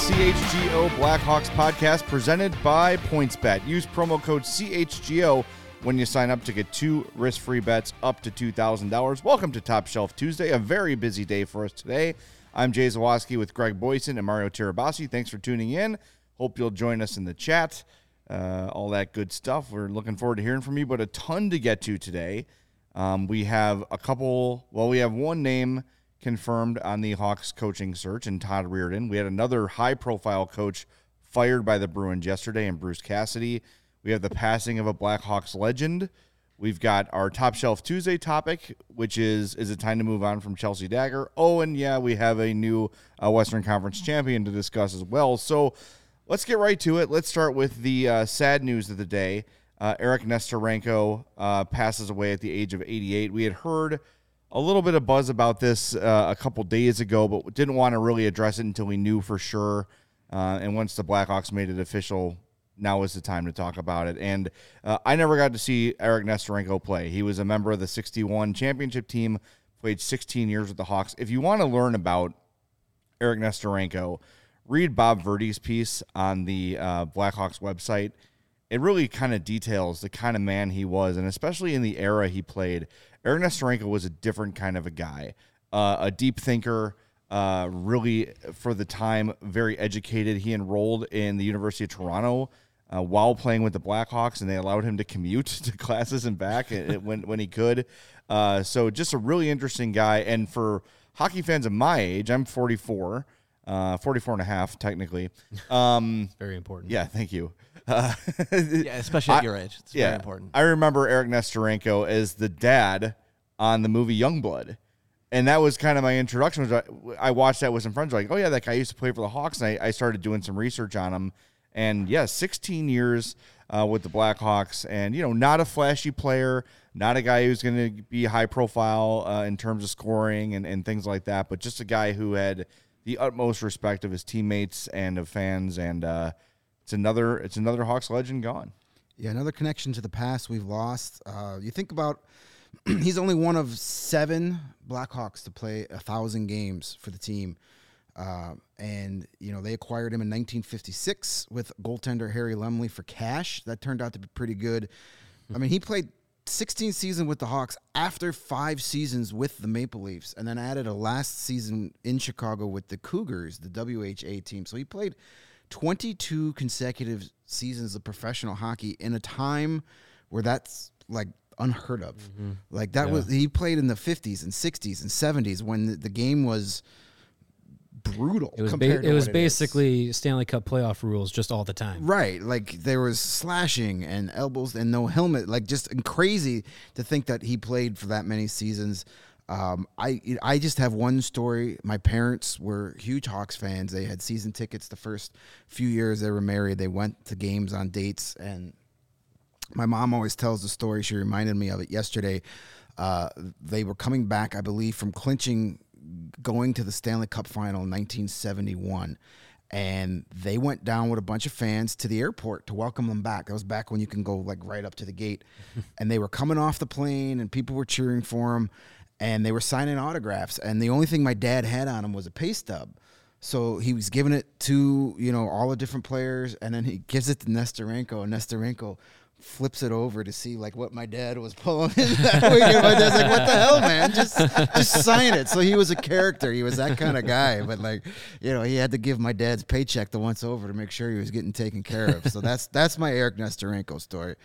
CHGO Blackhawks podcast presented by PointsBet. Use promo code CHGO when you sign up to get two risk free bets up to $2,000. Welcome to Top Shelf Tuesday, a very busy day for us today. I'm Jay Zawaski with Greg Boysen and Mario Tirabassi. Thanks for tuning in. Hope you'll join us in the chat, uh, all that good stuff. We're looking forward to hearing from you, but a ton to get to today. Um, we have a couple, well, we have one name confirmed on the Hawks coaching search, and Todd Reirden. We had another high profile coach fired by the Bruins yesterday, and Bruce Cassidy. We have the passing of a Blackhawks legend. We've got our top shelf Tuesday topic, which is is it time to move on from Chelsea Dagger? Oh, and yeah, we have a new uh, Western Conference champion to discuss as well. So let's get right to it. Let's start with the uh, sad news of the day. Uh, Eric Nesterenko uh, passes away at the age of 88. We had heard a little bit of buzz about this uh, a couple days ago, but didn't want to really address it until we knew for sure. Uh, and once the Blackhawks made it official, now is the time to talk about it. And uh, I never got to see Eric Nesterenko play. He was a member of the 61 championship team, played 16 years with the Hawks. If you want to learn about Eric Nesterenko, read Bob Verdi's piece on the uh, Blackhawks website. It really kind of details the kind of man he was, and especially in the era he played Eric Nesterenko was a different kind of a guy, uh, a deep thinker. Uh, really, for the time, very educated. He enrolled in the University of Toronto uh, while playing with the Blackhawks, and they allowed him to commute to classes and back when when he could. Uh, so, just a really interesting guy. And for hockey fans of my age, I'm 44, uh, 44 and a half technically. Um, very important. Yeah, thank you. Uh, yeah, especially at I, your age. It's yeah, very important. I remember Eric Nesterenko as the dad on the movie Youngblood. And that was kind of my introduction. I watched that with some friends, like, oh, yeah, that guy used to play for the Hawks. And I, I started doing some research on him. And yeah, 16 years uh, with the Blackhawks. And, you know, not a flashy player, not a guy who's going to be high profile uh, in terms of scoring and, and things like that, but just a guy who had the utmost respect of his teammates and of fans. And, uh, it's another it's another Hawks legend gone. Yeah, another connection to the past we've lost. Uh, you think about he's only one of seven Blackhawks to play a thousand games for the team. Uh, and you know they acquired him in 1956 with goaltender Harry Lumley for cash. That turned out to be pretty good. I mean, he played 16 seasons with the Hawks after five seasons with the Maple Leafs, and then added a last season in Chicago with the Cougars, the WHA team. So he played 22 consecutive seasons of professional hockey in a time where that's like unheard of. Mm-hmm. Like that yeah. was he played in the 50s and 60s and 70s when the, the game was brutal. It was ba- it was basically. Stanley Cup playoff rules just all the time. Right. Like there was slashing and elbows and no helmet. Like just crazy to think that he played for that many seasons. Um, I I just have one story. My parents were huge Hawks fans. They had season tickets the first few years they were married. They went to games on dates, and my mom always tells the story. She reminded me of it yesterday. Uh, they were coming back, I believe, from clinching, going to the Stanley Cup final in 1971 and they went down with a bunch of fans to the airport to welcome them back. That was back when you can go like right up to the gate, and they were coming off the plane, and people were cheering for them and they were signing autographs. And the only thing my dad had on him was a pay stub. So he was giving it to, you know, all the different players, and then he gives it to Nesterenko, and Nesterenko flips it over to see like what my dad was pulling in that week. And my dad's like, "What the hell, man? Just just sign it." So he was a character. He was that kind of guy. But like, you know, he had to give my dad's paycheck the once over to make sure he was getting taken care of. So that's that's my Eric Nesterenko story.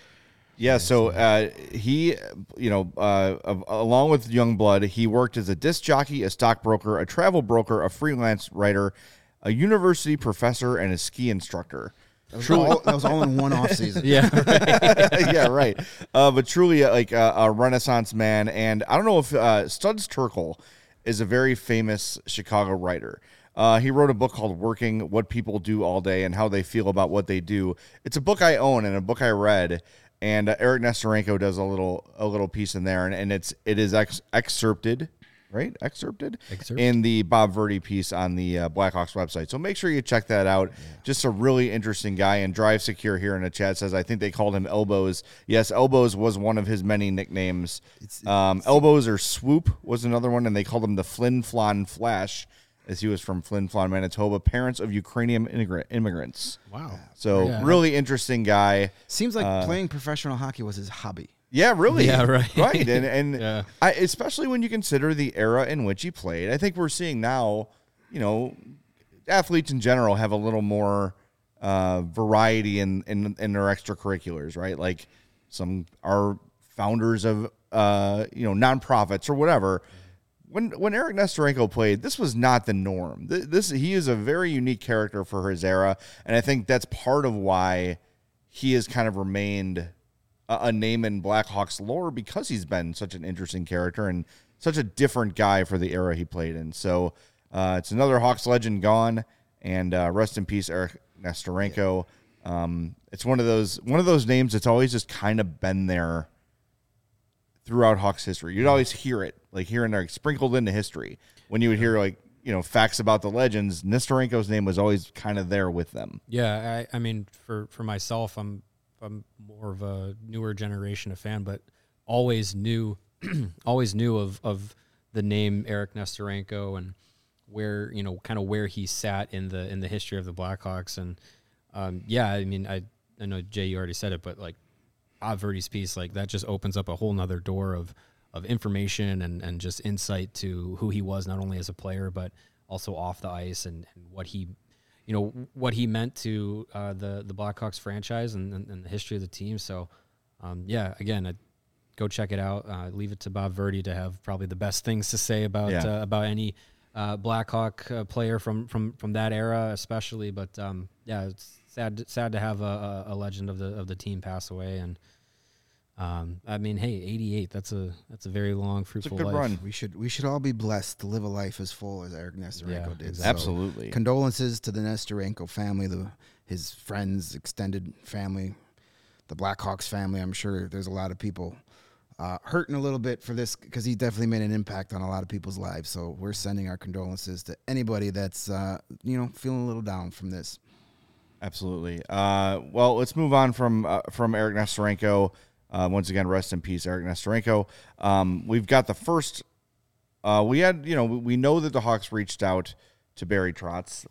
Yeah, so uh, he, you know, uh, of- along with Youngblood, he worked as a disc jockey, a stockbroker, a travel broker, a freelance writer, a university professor, and a ski instructor. That was, all, that was all in one off season. Yeah. yeah, right. Uh, but truly, uh, like uh, a Renaissance man, and I don't know if uh, Studs Terkel is a very famous Chicago writer. Uh, he wrote a book called "Working: What People Do All Day and How They Feel About What They Do." It's a book I own and a book I read. And uh, Eric Nesterenko does a little a little piece in there, and, and it's it is ex- excerpted, right? Excerpted Excerpt. in the Bob Verdi piece on the uh, Blackhawks website. So make sure you check that out. Just a really interesting guy. And Drive Secure here in the chat says, I think they called him Elbows. Yes, Elbows was one of his many nicknames. Um, Elbows or Swoop was another one, and they called him the Flin Flon Flash, as he was from Flin Flon, Manitoba, parents of Ukrainian immigrant, immigrants. Wow. So Yeah. really interesting guy. Seems like playing professional hockey was his hobby. Yeah, really. Yeah, right. Right, and and Yeah. I, especially when you consider the era in which he played, I think we're seeing now, you know, athletes in general have a little more uh, variety in, in in their extracurriculars, right? Like some are founders of uh, you know nonprofits or whatever. When when Eric Nesterenko played, this was not the norm. Th- This he is a very unique character for his era, and I think that's part of why he has kind of remained a, a name in Blackhawks lore because he's been such an interesting character and such a different guy for the era he played in. So uh, it's another Hawks legend gone, and uh, rest in peace, Eric Nesterenko. Um, it's one of those one of those names that's always just kind of been there throughout Hawks history. You'd always hear it, like here and there, sprinkled into history. When you would hear like you know facts about the legends, Nesterenko's name was always kind of there with them. Yeah, I, I mean, for for myself, I'm I'm more of a newer generation of fan, but always knew, always knew of of the name Eric Nesterenko and where you know kind of where he sat in the in the history of the Blackhawks, and um, yeah, I mean, I I know Jay, you already said it, but like Verdi's piece, like that just opens up a whole nother door of of information and and just insight to who he was, not only as a player but also off the ice and, and what he, you know, what he meant to uh, the the Blackhawks franchise and, and, and the history of the team. So, um, yeah, again, I, go check it out. Uh, leave it to Bob Verdi to have probably the best things to say about Yeah. uh, about any uh, Blackhawk uh, player from from from that era, especially. But um, yeah, it's sad sad to have a, a, a legend of the of the team pass away. And um, I mean, hey, eighty eight. That's a that's a very long, It's a fruitful good life. run. We should we should all be blessed to live a life as full as Eric Nesterenko Yeah, did. exactly. So, Absolutely. condolences to the Nesterenko family, the his friends, extended family, the Blackhawks family. I'm sure there's a lot of people uh, hurting a little bit for this because he definitely made an impact on a lot of people's lives. So we're sending our condolences to anybody that's uh, you know feeling a little down from this. Absolutely. Uh, well, let's move on from uh, from Eric Nesterenko. Uh, once again, rest in peace, Eric Nesterenko. Um, we've got the first. Uh, we had, you know, we- know that the Hawks reached out to Barry Trotz.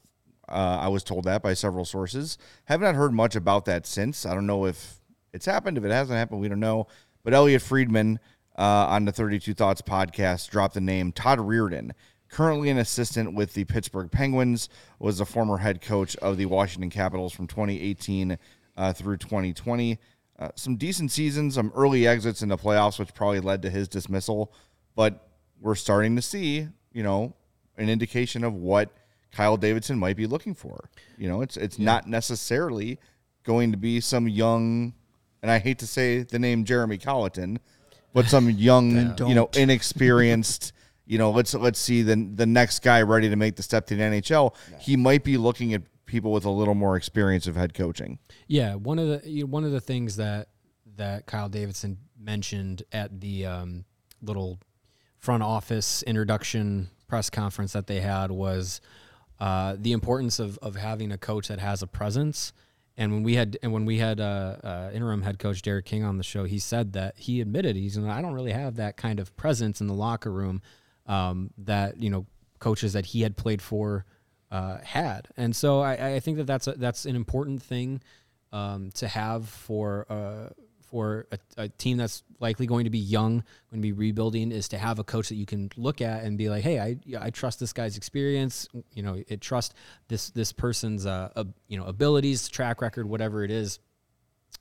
Uh, I was told that by several sources. Have not heard much about that since. I don't know if it's happened. If it hasn't happened, we don't know. But Elliot Friedman uh, on the 32 Thoughts podcast dropped the name Todd Reirden, currently an assistant with the Pittsburgh Penguins, was the former head coach of the Washington Capitals from 2018 uh, through 2020. Uh, some decent seasons, some early exits in the playoffs, which probably led to his dismissal. But we're starting to see, you know, an indication of what Kyle Davidson might be looking for. You know, it's it's not necessarily going to be some young, and I hate to say the name Jeremy Colliton, but some young, you know, inexperienced. You know, let's let's see the the next guy ready to make the step to the NHL. He might be looking at people with a little more experience of head coaching. Yeah, one of the you know, one of the things that that Kyle Davidson mentioned at the um, little front office introduction press conference that they had was uh, the importance of of having a coach that has a presence. And when we had and when we had uh, uh, interim head coach Derek King on the show, he said that he admitted he's I don't really have that kind of presence in the locker room um, that you know coaches that he had played for uh, had. And so I, I think that that's a, that's an important thing um, to have for uh, for a, a team that's likely going to be young, going to be rebuilding, is to have a coach that you can look at and be like, hey, I I trust this guy's experience. You know, it trust this this person's uh, uh, you know abilities, track record, whatever it is.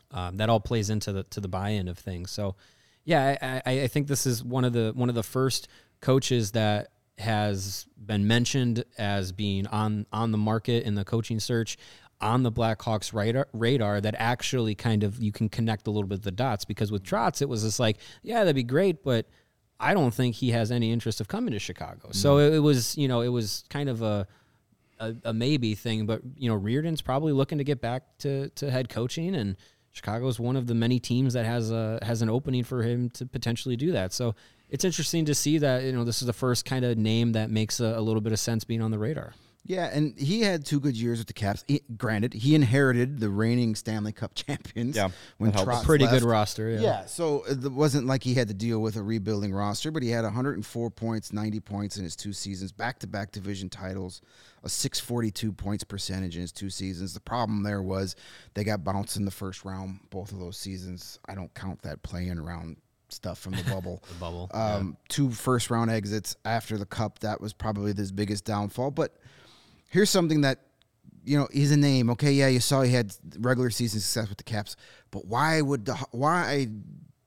Um, that all plays into the to the buy-in of things. So, yeah, I, I, I think this is one of the one of the first coaches that has been mentioned as being on on the market in the coaching search on the Blackhawks radar, radar that actually kind of you can connect a little bit the dots because with Trotz it was just like yeah that'd be great but I don't think he has any interest of coming to Chicago. So mm-hmm. it, it was you know it was kind of a, a a maybe thing but you know Reirden's probably looking to get back to to head coaching and Chicago is one of the many teams that has a has an opening for him to potentially do that. So it's interesting to see that you know this is the first kind of name that makes a, a little bit of sense being on the radar. Yeah, and he had two good years with the Caps. He, granted, he inherited the reigning Stanley Cup champions. Yeah, when that helps. Trotz Pretty left. good roster, yeah. Yeah, so it wasn't like he had to deal with a rebuilding roster, but he had 104 points, 90 points in his two seasons, back-to-back division titles, a 642 points percentage in his two seasons. The problem there was they got bounced in the first round both of those seasons. I don't count that playing round stuff from the bubble. The bubble, Um, Two first round exits after the cup. That was probably his biggest downfall. But here's something that you know he's a name. Okay, yeah, you saw he had regular season success with the Caps, but why would the why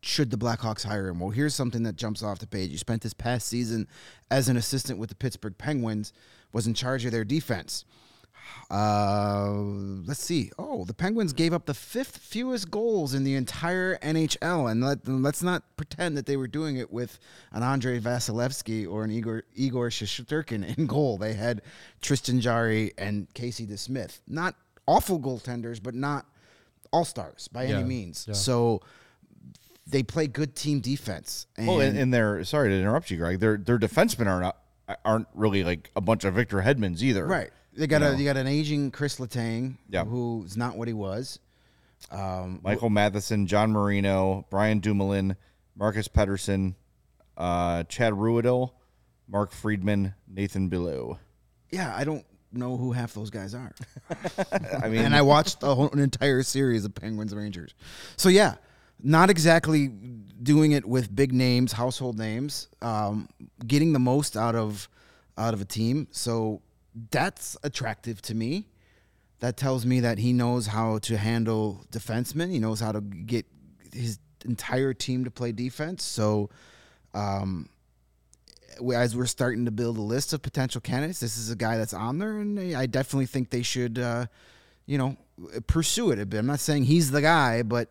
should the Blackhawks hire him? Well, here's something that jumps off the page. You spent this past season as an assistant with the Pittsburgh Penguins, was in charge of their defense. Uh, let's see. Oh, the Penguins gave up the fifth fewest goals in the entire NHL, and let, let's not pretend that they were doing it with an Andrei Vasilevskiy or an Igor Igor Shesterkin in goal. They had Tristan Jarry and Casey DeSmith. Not awful goaltenders, but not all stars by Yeah, any means. yeah. So they play good team defense. And Well, and, and their sorry to interrupt you, Greg. Their their defensemen aren't aren't really like a bunch of Victor Hedmans either. Right. They got You a know. you got an aging Chris Letang, Yeah. who's not what he was. Um, Michael Matheson, John Marino, Brian Dumoulin, Marcus Pettersson, uh, Chad Ruhwedel, Mark Friedman, Nathan Beaulieu. yeah, I don't know who half those guys are. I mean, and I watched a whole, an entire series of Penguins Rangers. So yeah, not exactly doing it with big names, household names, um, getting the most out of out of a team. So that's attractive to me. That tells me that he knows how to handle defensemen. He knows how to get his entire team to play defense. So, um, as we're starting to build a list of potential candidates, this is a guy that's on there, and I definitely think they should, uh, you know, pursue it a bit. I'm not saying he's the guy, but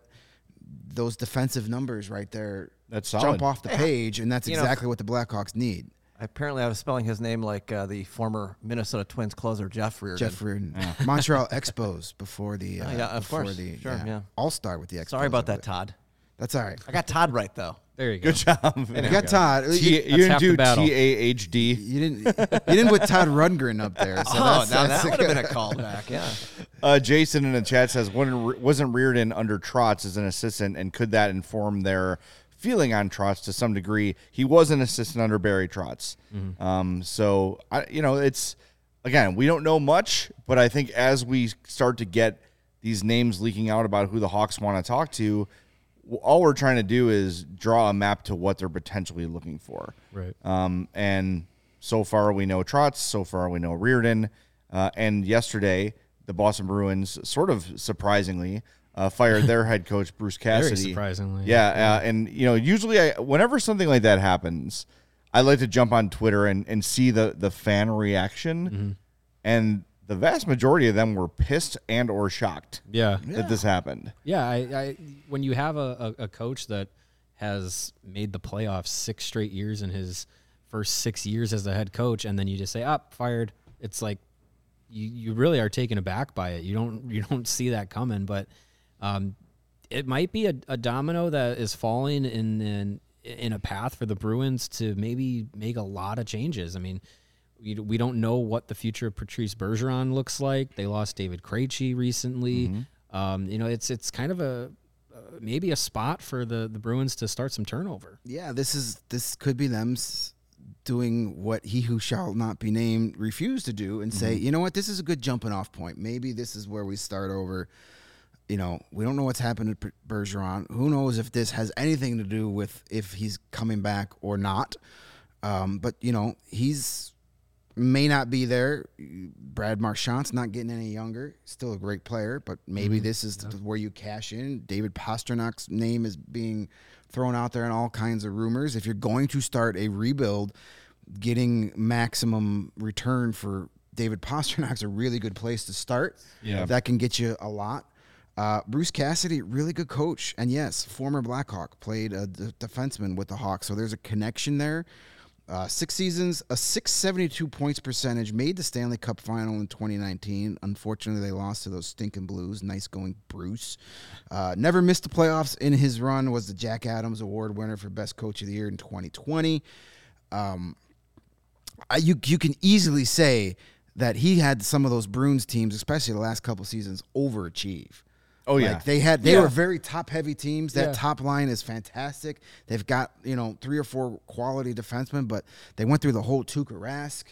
those defensive numbers right there That's jump off the page, and that's You know- exactly what the Blackhawks need. Apparently, I was spelling his name like uh, the former Minnesota Twins closer Jeff Reardon. Jeff Reardon, Montreal Expos before the uh, Oh, yeah, of before course. the Sure, yeah. All Star with the Expos. Sorry about that, Todd. That's all right. I got Todd right though. There you go. good job. You got Todd. T- You, you That's didn't do. T A H D. you didn't. You didn't put Todd Rundgren up there. So oh, that's, now that's that would have been a callback. Yeah. Uh, Jason in the chat says, wasn't wasn't Reirden under Trotz as an assistant, and could that inform their feeling on Trotz to some degree? He was an assistant under Barry Trotz. Um, so, I, you know, it's again, we don't know much, but I think as we start to get these names leaking out about who the Hawks want to talk to, all we're trying to do is draw a map to what they're potentially looking for. Right. Um, and so far we know Trotz. So far we know Reirden. Uh, and yesterday, the Boston Bruins, sort of surprisingly, uh, fired their head coach Bruce Cassidy. Very surprisingly, yeah. Uh, and you know, usually, I, whenever something like that happens, I like to jump on Twitter and, and see the the fan reaction, Mm-hmm. and the vast majority of them were pissed and or shocked Yeah. that this happened. Yeah, I, I when you have a, a, a coach that has made the playoffs six straight years in his first six years as a head coach, and then you just say, "Up, fired." It's like you, you really are taken aback by it. You don't you don't see that coming, but um, it might be a, a domino that is falling in, in in a path for the Bruins to maybe make a lot of changes. I mean, we, we don't know what the future of Patrice Bergeron looks like. They lost David Krejci recently. Um, you know, it's it's kind of a uh, maybe a spot for the the Bruins to start some turnover. Yeah, this is this could be them s- doing what he who shall not be named refused to do and say, you know what, this is a good jumping off point. Maybe this is where we start over. You know, we don't know what's happened to Bergeron. Who knows if this has anything to do with if he's coming back or not? Um, but you know, he's may not be there. Brad Marchand's not getting any younger. Still a great player, but maybe this is where you cash in. David Pastrnak's name is being thrown out there in all kinds of rumors. If you're going to start a rebuild, getting maximum return for David Pastrnak's a really good place to start. Yeah. That can get you a lot. Uh, Bruce Cassidy, really good coach. And yes, former Blackhawk, played a d- defenseman with the Hawks. So there's a connection there. Uh, six seasons, a 672 points percentage, made the Stanley Cup final in 2019. Unfortunately, they lost to those stinking Blues. Nice going, Bruce. Uh, never missed the playoffs in his run, was the Jack Adams Award winner for Best Coach of the Year in 2020. Um, I, you you can easily say that he had some of those Bruins teams, especially the last couple seasons, overachieve. Oh yeah. Like they had they Yeah. were very top heavy teams. That Yeah. top line is fantastic. They've got, you know, three or four quality defensemen, but they went through the whole Tuukka Rask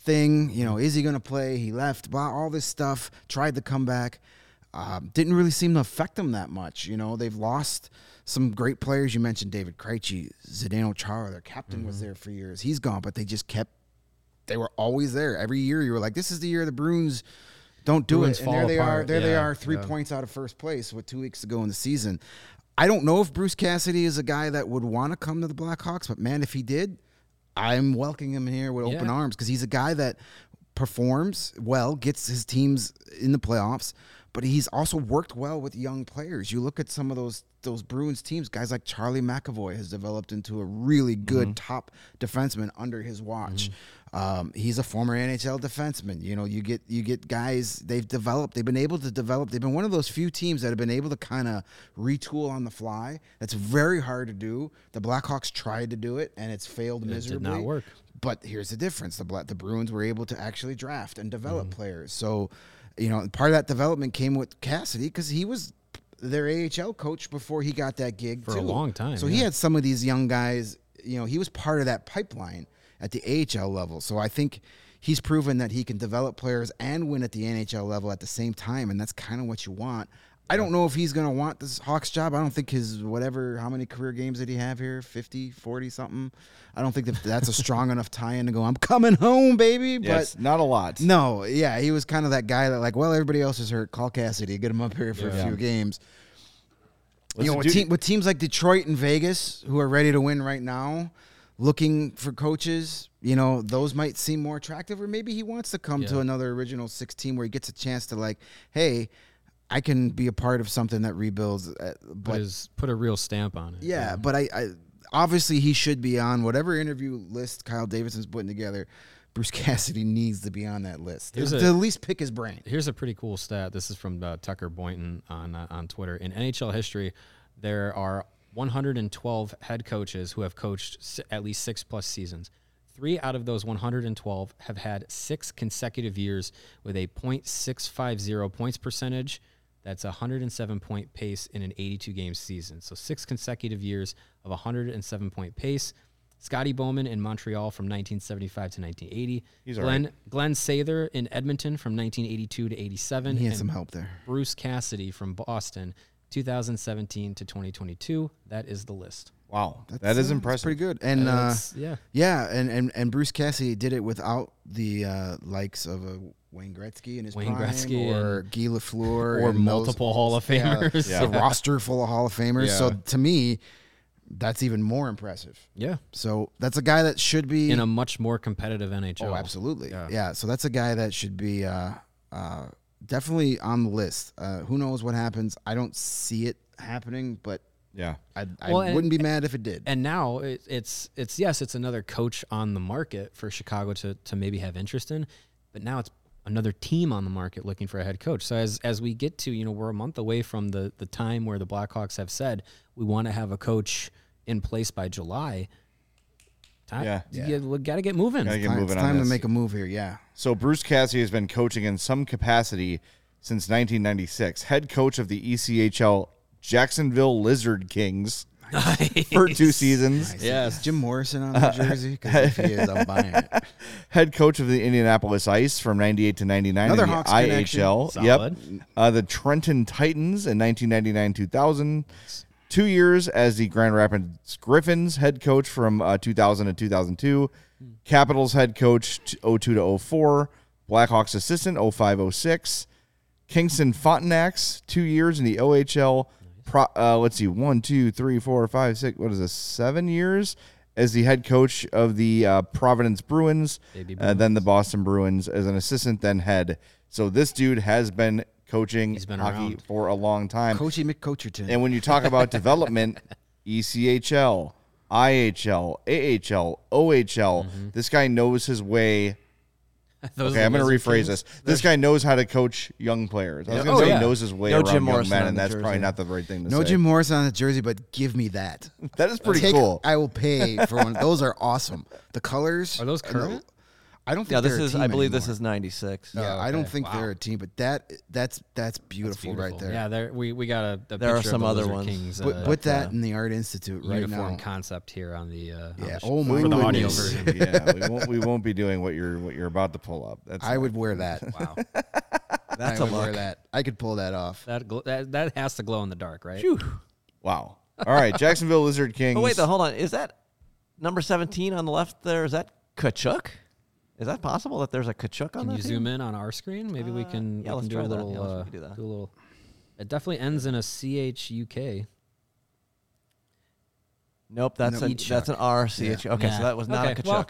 thing. You know, is he gonna play? He left, blah, all this stuff, tried to come back. Um, didn't really seem to affect them that much. You know, they've lost some great players. You mentioned David Krejci, Zdeno Chara, their captain was there for years. He's gone, but they just kept they were always there. Every year you were like, this is the year the Bruins don't do Bruins it. And there they are. apart. There they are, three yeah. points out of first place with two weeks to go in the season. I don't know if Bruce Cassidy is a guy that would want to come to the Blackhawks, but man, if he did, I'm welcoming him here with open Yeah. arms because he's a guy that performs well, gets his teams in the playoffs, but he's also worked well with young players. You look at some of those those Bruins teams, guys like Charlie McAvoy has developed into a really good top defenseman under his watch. Um, he's a former NHL defenseman. You know, you get you get guys they've developed. They've been able to develop. They've been one of those few teams that have been able to kind of retool on the fly. That's very hard to do. The Blackhawks tried to do it and it's failed did miserably. not work. But here's the difference: the Bla- the Bruins were able to actually draft and develop Mm-hmm. players. So, you know, part of that development came with Cassidy because he was their AHL coach before he got that gig For a long time, So he had some of these young guys. You know, he was part of that pipeline at the AHL level. So I think he's proven that he can develop players and win at the NHL level at the same time, and that's kind of what you want. I don't know if he's going to want this Hawks job. I don't think his whatever how many career games did he have here? 50, 40 something. I don't think that that's a strong enough tie-in to go I'm coming home, baby, but yes, not a lot. no, yeah, he was kind of that guy that like, well, everybody else is hurt. Call Cassidy, get him up here for a few games. Listen, you know, with, team, with teams like Detroit and Vegas, who are ready to win right now, looking for coaches, you know, those might seem more attractive. Or maybe he wants to come to another original six team where he gets a chance to like, hey, I can be a part of something that rebuilds. uh, Put, But his, put a real stamp on it. yeah, but I, I obviously he should be on whatever interview list Kyle Davidson's putting together. Bruce Cassidy needs to be on that list Here's to, a- to at least pick his brain. Here's a pretty cool stat. This is from uh, Tucker Boynton on uh, on Twitter. In NHL history, there are 112 head coaches who have coached s- at least six plus seasons. Three out of those 112 have had six consecutive years with a .650 points percentage. That's a 107 point pace in an 82 game season. So six consecutive years of 107 point pace. Scotty Bowman in Montreal from 1975 to 1980. He's all Glenn Glen Sather in Edmonton from 1982 to 87. He had and some help there. Bruce Cassidy from Boston, 2017 to 2022. That is the list. Wow, that That's, uh, impressive. Pretty good. And Uh, uh, yeah. yeah, and, and and Bruce Cassidy did it without the uh, likes of a Wayne Gretzky in his Wayne prime, Gretzky or Guy Lafleur, or and those- multiple Hall of Famers. Yeah. The roster full of Hall of Famers. So to me, that's even more impressive. Yeah. So that's a guy that should be In a much more competitive NHL. Oh, absolutely. Yeah. Yeah. So that's a guy that should be uh, uh, definitely on the list. Uh, who knows what happens? I don't see it happening, but Yeah, I, I Well, wouldn't be mad if it did. And now it, it's it's yes, it's another coach on the market for Chicago to to maybe have interest in, but now it's another team on the market looking for a head coach. So as as we get to you know we're a month away from the the time where the Blackhawks have said we want to have a coach in place by July. Time, Yeah. you got to get moving. Gotta get time, moving it's on time to this. make a move here. Yeah. So Bruce Cassidy has been coaching in some capacity since 1996. Head coach of the ECHL Jacksonville Lizard Kings for two seasons. Yes. Is Jim Morrison on the jersey? Because if he is, I'm buying it. Head coach of the Indianapolis Ice from 98 to 99 Another in the Hawks connection. IHL. Solid. Yep. Uh, the Trenton Titans in 1999 2000. Two years as the Grand Rapids Griffins head coach from uh, 2000 to 2002. Capitals head coach t- 02 to 04. Blackhawks assistant 05 06. Kingston Frontenacs, two years in the OHL. Pro, uh, let's see, one, two, three, four, five, six. What is this? Seven years as the head coach of the uh, Providence Bruins, Baby uh, then the Boston Bruins as an assistant, then head. So this dude has been coaching He's been hockey around. for a long time. Coachy McCoacherton. And when you talk about development, ECHL, IHL, AHL, OHL, Mm-hmm. this guy knows his way Okay, I'm going to rephrase Kings? this. This guy knows how to coach young players. I was Yeah. going to Oh, say yeah. he knows his way No around Jim young Morrison men, and the that's probably not the right thing to no say. No Jim Morrison on the jersey, but give me that. That is pretty Take- cool. I will pay for one. Those are awesome. The colors Are those and the- current? I don't think Yeah, this they're a is. I believe this is '96. Yeah, Oh, I don't think Wow. they're a team, but that that's that's beautiful, Beautiful. right there. Yeah, there we, we got a, a There are some the other Wizard ones. Kings, uh, put that uh, in the art institute right uniform now. concept here on the uh, on Yeah. the sh- Oh my the audio version. yeah, we won't, we won't be doing what you're what you're about to pull up. That's I not- would wear that. Wow, That's I a look. that. I could pull that off. that, gl- that that has to glow in the dark, right? Wow. All right, Jacksonville Lizard Kings. Oh wait, though, hold on. Is that number 17 on the left there? Is that Tkachuk? Is that possible that there's a Tkachuk on Can that you team? zoom in on our screen? Maybe we Uh, can, yeah, we let's can do try a that. little. Yeah, let's uh, do that. do a little. It definitely ends in a C H U K. Nope, that's No. a, Chuck. that's an R C H. Okay, Yeah. so that was not Okay, a Tkachuk. well,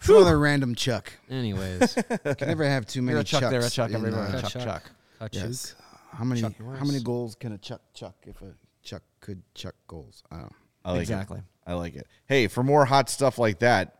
Some other random Chuck. Anyways, Can never have too many You're a Chuck there, a Chucks Chuck in, everywhere. uh, Chuck, Chuck. Chuck. Tkachuk. Yes. How many Chuck how Norris. many goals can a Chuck chuck if a Chuck could chuck goals? I don't know. I like Exactly. It. I like it. Hey, for more hot stuff like that,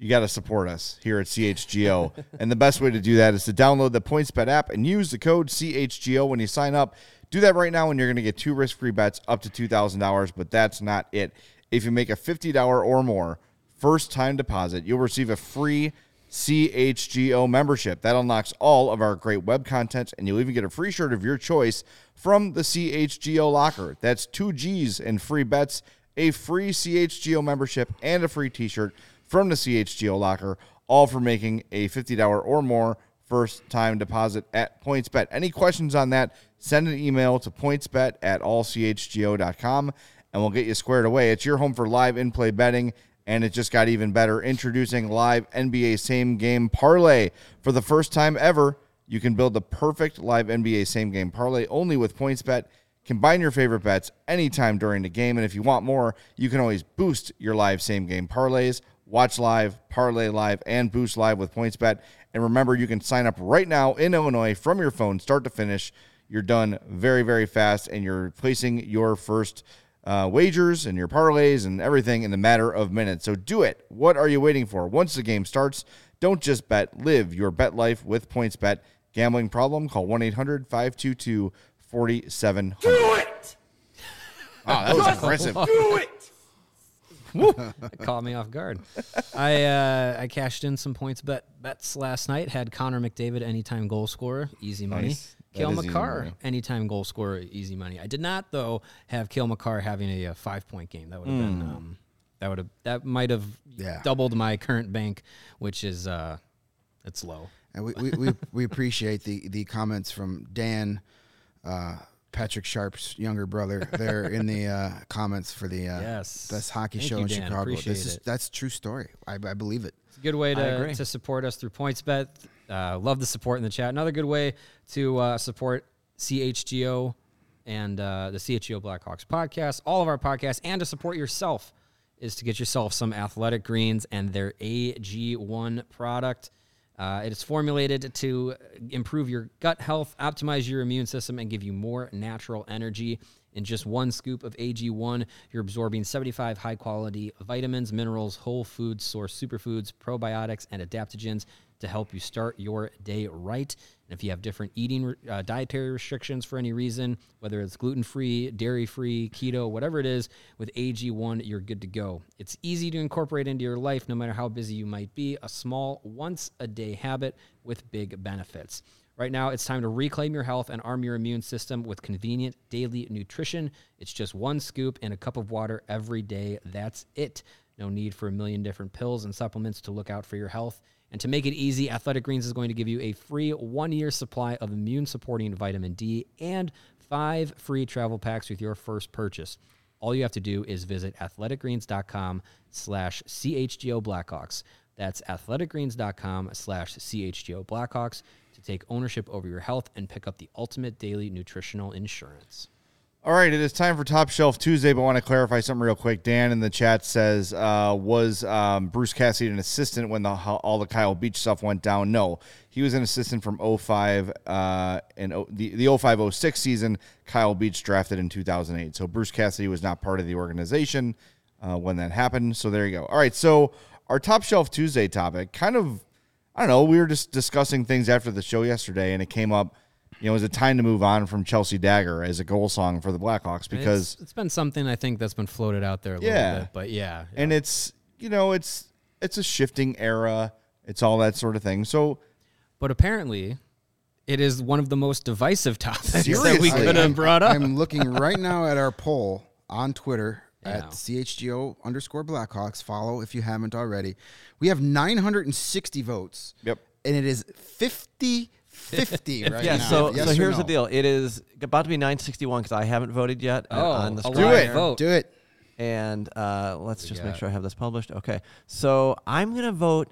you got to support us here at CHGO. and the best way to do that is to download the PointsBet app and use the code CHGO when you sign up. Do that right now and you're going to get two risk-free bets up to $2,000, but that's not it. If you make a $50 or more first time deposit, you'll receive a free CHGO membership. That unlocks all of our great web content, and you'll even get a free shirt of your choice from the CHGO locker. That's two G's and free bets, a free CHGO membership, and a free t shirt from the CHGO locker, all for making a $50 or more first time deposit at PointsBet. Any questions on that, send an email to pointsbet at allchgo.com and we'll get you squared away. It's your home for live in play betting, and it just got even better. Introducing live NBA same game parlay. For the first time ever, you can build the perfect live NBA same game parlay only with PointsBet. Combine your favorite bets anytime during the game, and if you want more, you can always boost your live same game parlays. Watch live, parlay live, and boost live with PointsBet. And remember, you can sign up right now in Illinois from your phone, start to finish. You're done very, very fast, and you're placing your first uh, wagers and your parlays and everything in the matter of minutes. So do it. What are you waiting for? Once the game starts, don't just bet, live your bet life with PointsBet. Gambling problem? Call 1 800 522 4700. Do it! Wow, that was aggressive. Caught me off guard. I uh, I cashed in some PointsBet bets last night. Had Connor McDavid anytime goal scorer, easy money. Nice. Kale is easy anytime goal scorer, easy money. I did not though have Cale Makar having a, uh five point game. That would have been Hmm. um, that would have that might have Yeah. doubled my current bank, which is uh, it's low. And we, we, we, we appreciate the, the comments from Dan, uh, Patrick Sharp's younger brother, there in the uh, comments for the uh, Yes. best hockey Thank show you, in Dan. Chicago. Appreciate This is it. that's a true story. I, I believe it. It's a good way to, to support us through PointsBet. Uh, love the support in the chat. Another good way to uh, support CHGO and uh, the CHGO Blackhawks podcast, all of our podcasts, and to support yourself is to get yourself some athletic greens and their AG1 product. Uh, it is formulated to improve your gut health, optimize your immune system, and give you more natural energy. In just one scoop of AG1, you're absorbing 75 high quality vitamins, minerals, whole food source superfoods, probiotics, and adaptogens to help you start your day right. And if you have different eating uh, dietary restrictions for any reason, whether it's gluten free, dairy free, keto, whatever it is, with AG1, you're good to go. It's easy to incorporate into your life no matter how busy you might be. A small, once a day habit with big benefits. Right now, it's time to reclaim your health and arm your immune system with convenient daily nutrition. It's just one scoop in a cup of water every day. That's it. No need for a million different pills and supplements to look out for your health. And to make it easy, Athletic Greens is going to give you a free one year supply of immune supporting vitamin D and five free travel packs with your first purchase. All you have to do is visit athleticgreens.com slash CHGO Blackhawks. That's athleticgreens.com slash CHGO Blackhawks to take ownership over your health and pick up the ultimate daily nutritional insurance. All right, it is time for Top Shelf Tuesday, but I want to clarify something real quick. Dan in the chat says, uh, was um, Bruce Cassidy an assistant when the all the Kyle Beach stuff went down? No, he was an assistant from 05 uh, and o, the, the 05 06 season. Kyle Beach drafted in 2008. So Bruce Cassidy was not part of the organization uh, when that happened. So there you go. All right, so our Top Shelf Tuesday topic kind of, I don't know, we were just discussing things after the show yesterday, and it came up you know, is it time to move on from Chelsea Dagger as a goal song for the Blackhawks because it's, it's been something I think that's been floated out there a Yeah. little bit, but yeah, yeah. and it's you know it's it's a shifting era, it's all that sort of thing. So but apparently it is one of the most divisive topics that we Seriously. could have brought up. I'm looking right now at our poll on Twitter at CHGO underscore Blackhawks. Follow if you haven't already. We have 960 votes. Yep. And it is 50 50 right yeah. now. So Yes so or here's the deal. It is about to be 961 because I haven't voted yet uh, oh, on the a screen live here. vote. Do it. And uh, let's just make got? sure I have this published. Okay. So I'm gonna vote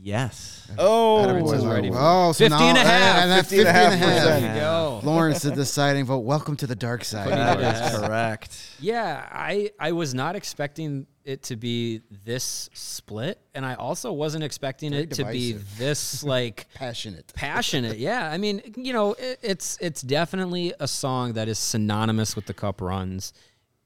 yes. oh, Attaboy, is ready Oh, so 50 now, and a half. And that 50 50 and a and a half half. percent. There you go. Lawrence, the deciding vote. Welcome to the dark side. That Yeah. is correct. Yeah, I I was not expecting it to be this split, and I also wasn't expecting Very it to be this like Passionate. passionate. Yeah, I mean, you know, it, it's it's definitely a song that is synonymous with the Cup runs.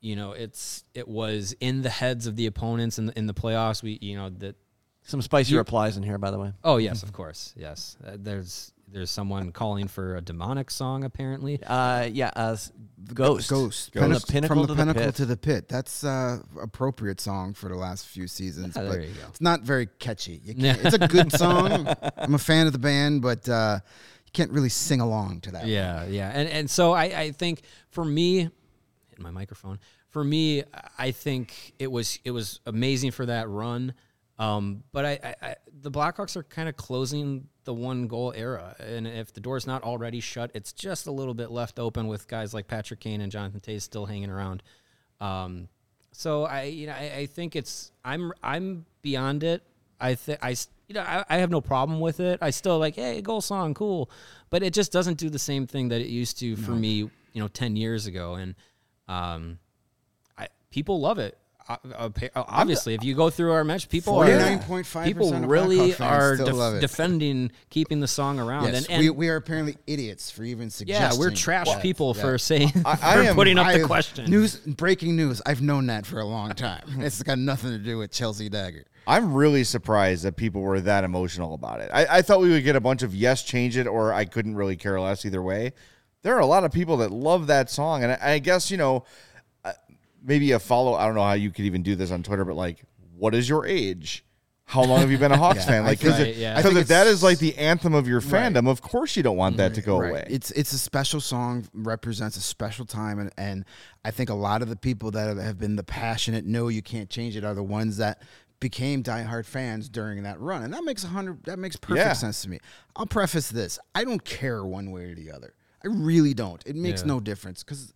You know, it's it was in the heads of the opponents in the, in the playoffs. We you know that. Some spicy You- replies in here, by the way. Oh yes, of course, yes. Uh, there's there's someone calling for a demonic song apparently. Uh, yeah. Uh, s- Ghost. Ghost. From the Pinnacle- pinnacle from to the the pinnacle pit. to the pit. That's uh, appropriate song for the last few seasons. Yeah, but there you go. It's not very catchy. You can't, it's a good song. I'm a fan of the band, but uh, you can't really sing along to that. Yeah, yeah, and and so I I think for me, hitting my microphone. For me, I think it was it was amazing for that run. Um, but I, I, I the Blackhawks are kind of closing the one goal era, and if the door's not already shut, it's just a little bit left open with guys like Patrick Kane and Jonathan Toews still hanging around. Um, so I, you know, I, I think it's I'm I'm beyond it. I think I, you know, I, I have no problem with it. I still like, hey, goal song, cool, but it just doesn't do the same thing that it used to for me, you know, ten years ago. And um, I people love it. Uh, uh, pa- Obviously, if you go through our match, people are 49.5% people really are def- defending keeping the song around. Yes, and, and we, we are apparently idiots for even suggesting. yeah, we're trash that. people Yeah. for saying I- for I am- putting up I- the question. News, breaking news. I've known that for a long time. it's got nothing to do with Chelsea Dagger. I'm really surprised that people were that emotional about it. I, I thought we would get a bunch of yes, change it, or I couldn't really care less either way. There are a lot of people that love that song, and I, I guess you know, maybe a follow. I don't know how you could even do this on Twitter, but like, what is your age? How long have you been a Hawks Yeah, fan? Like, because think- if, yeah. I think if that it's- like the anthem of your fandom, of course you don't want that mm-hmm. to go away. It's it's a special song, represents a special time, and, and I think a lot of the people that have- have been the passionate, no, you can't change it, are the ones that became diehard fans during that run, and that makes a hundred. That makes perfect Yeah. sense to me. I'll preface this: I don't care one way or the other. I really don't. It makes Yeah. no difference because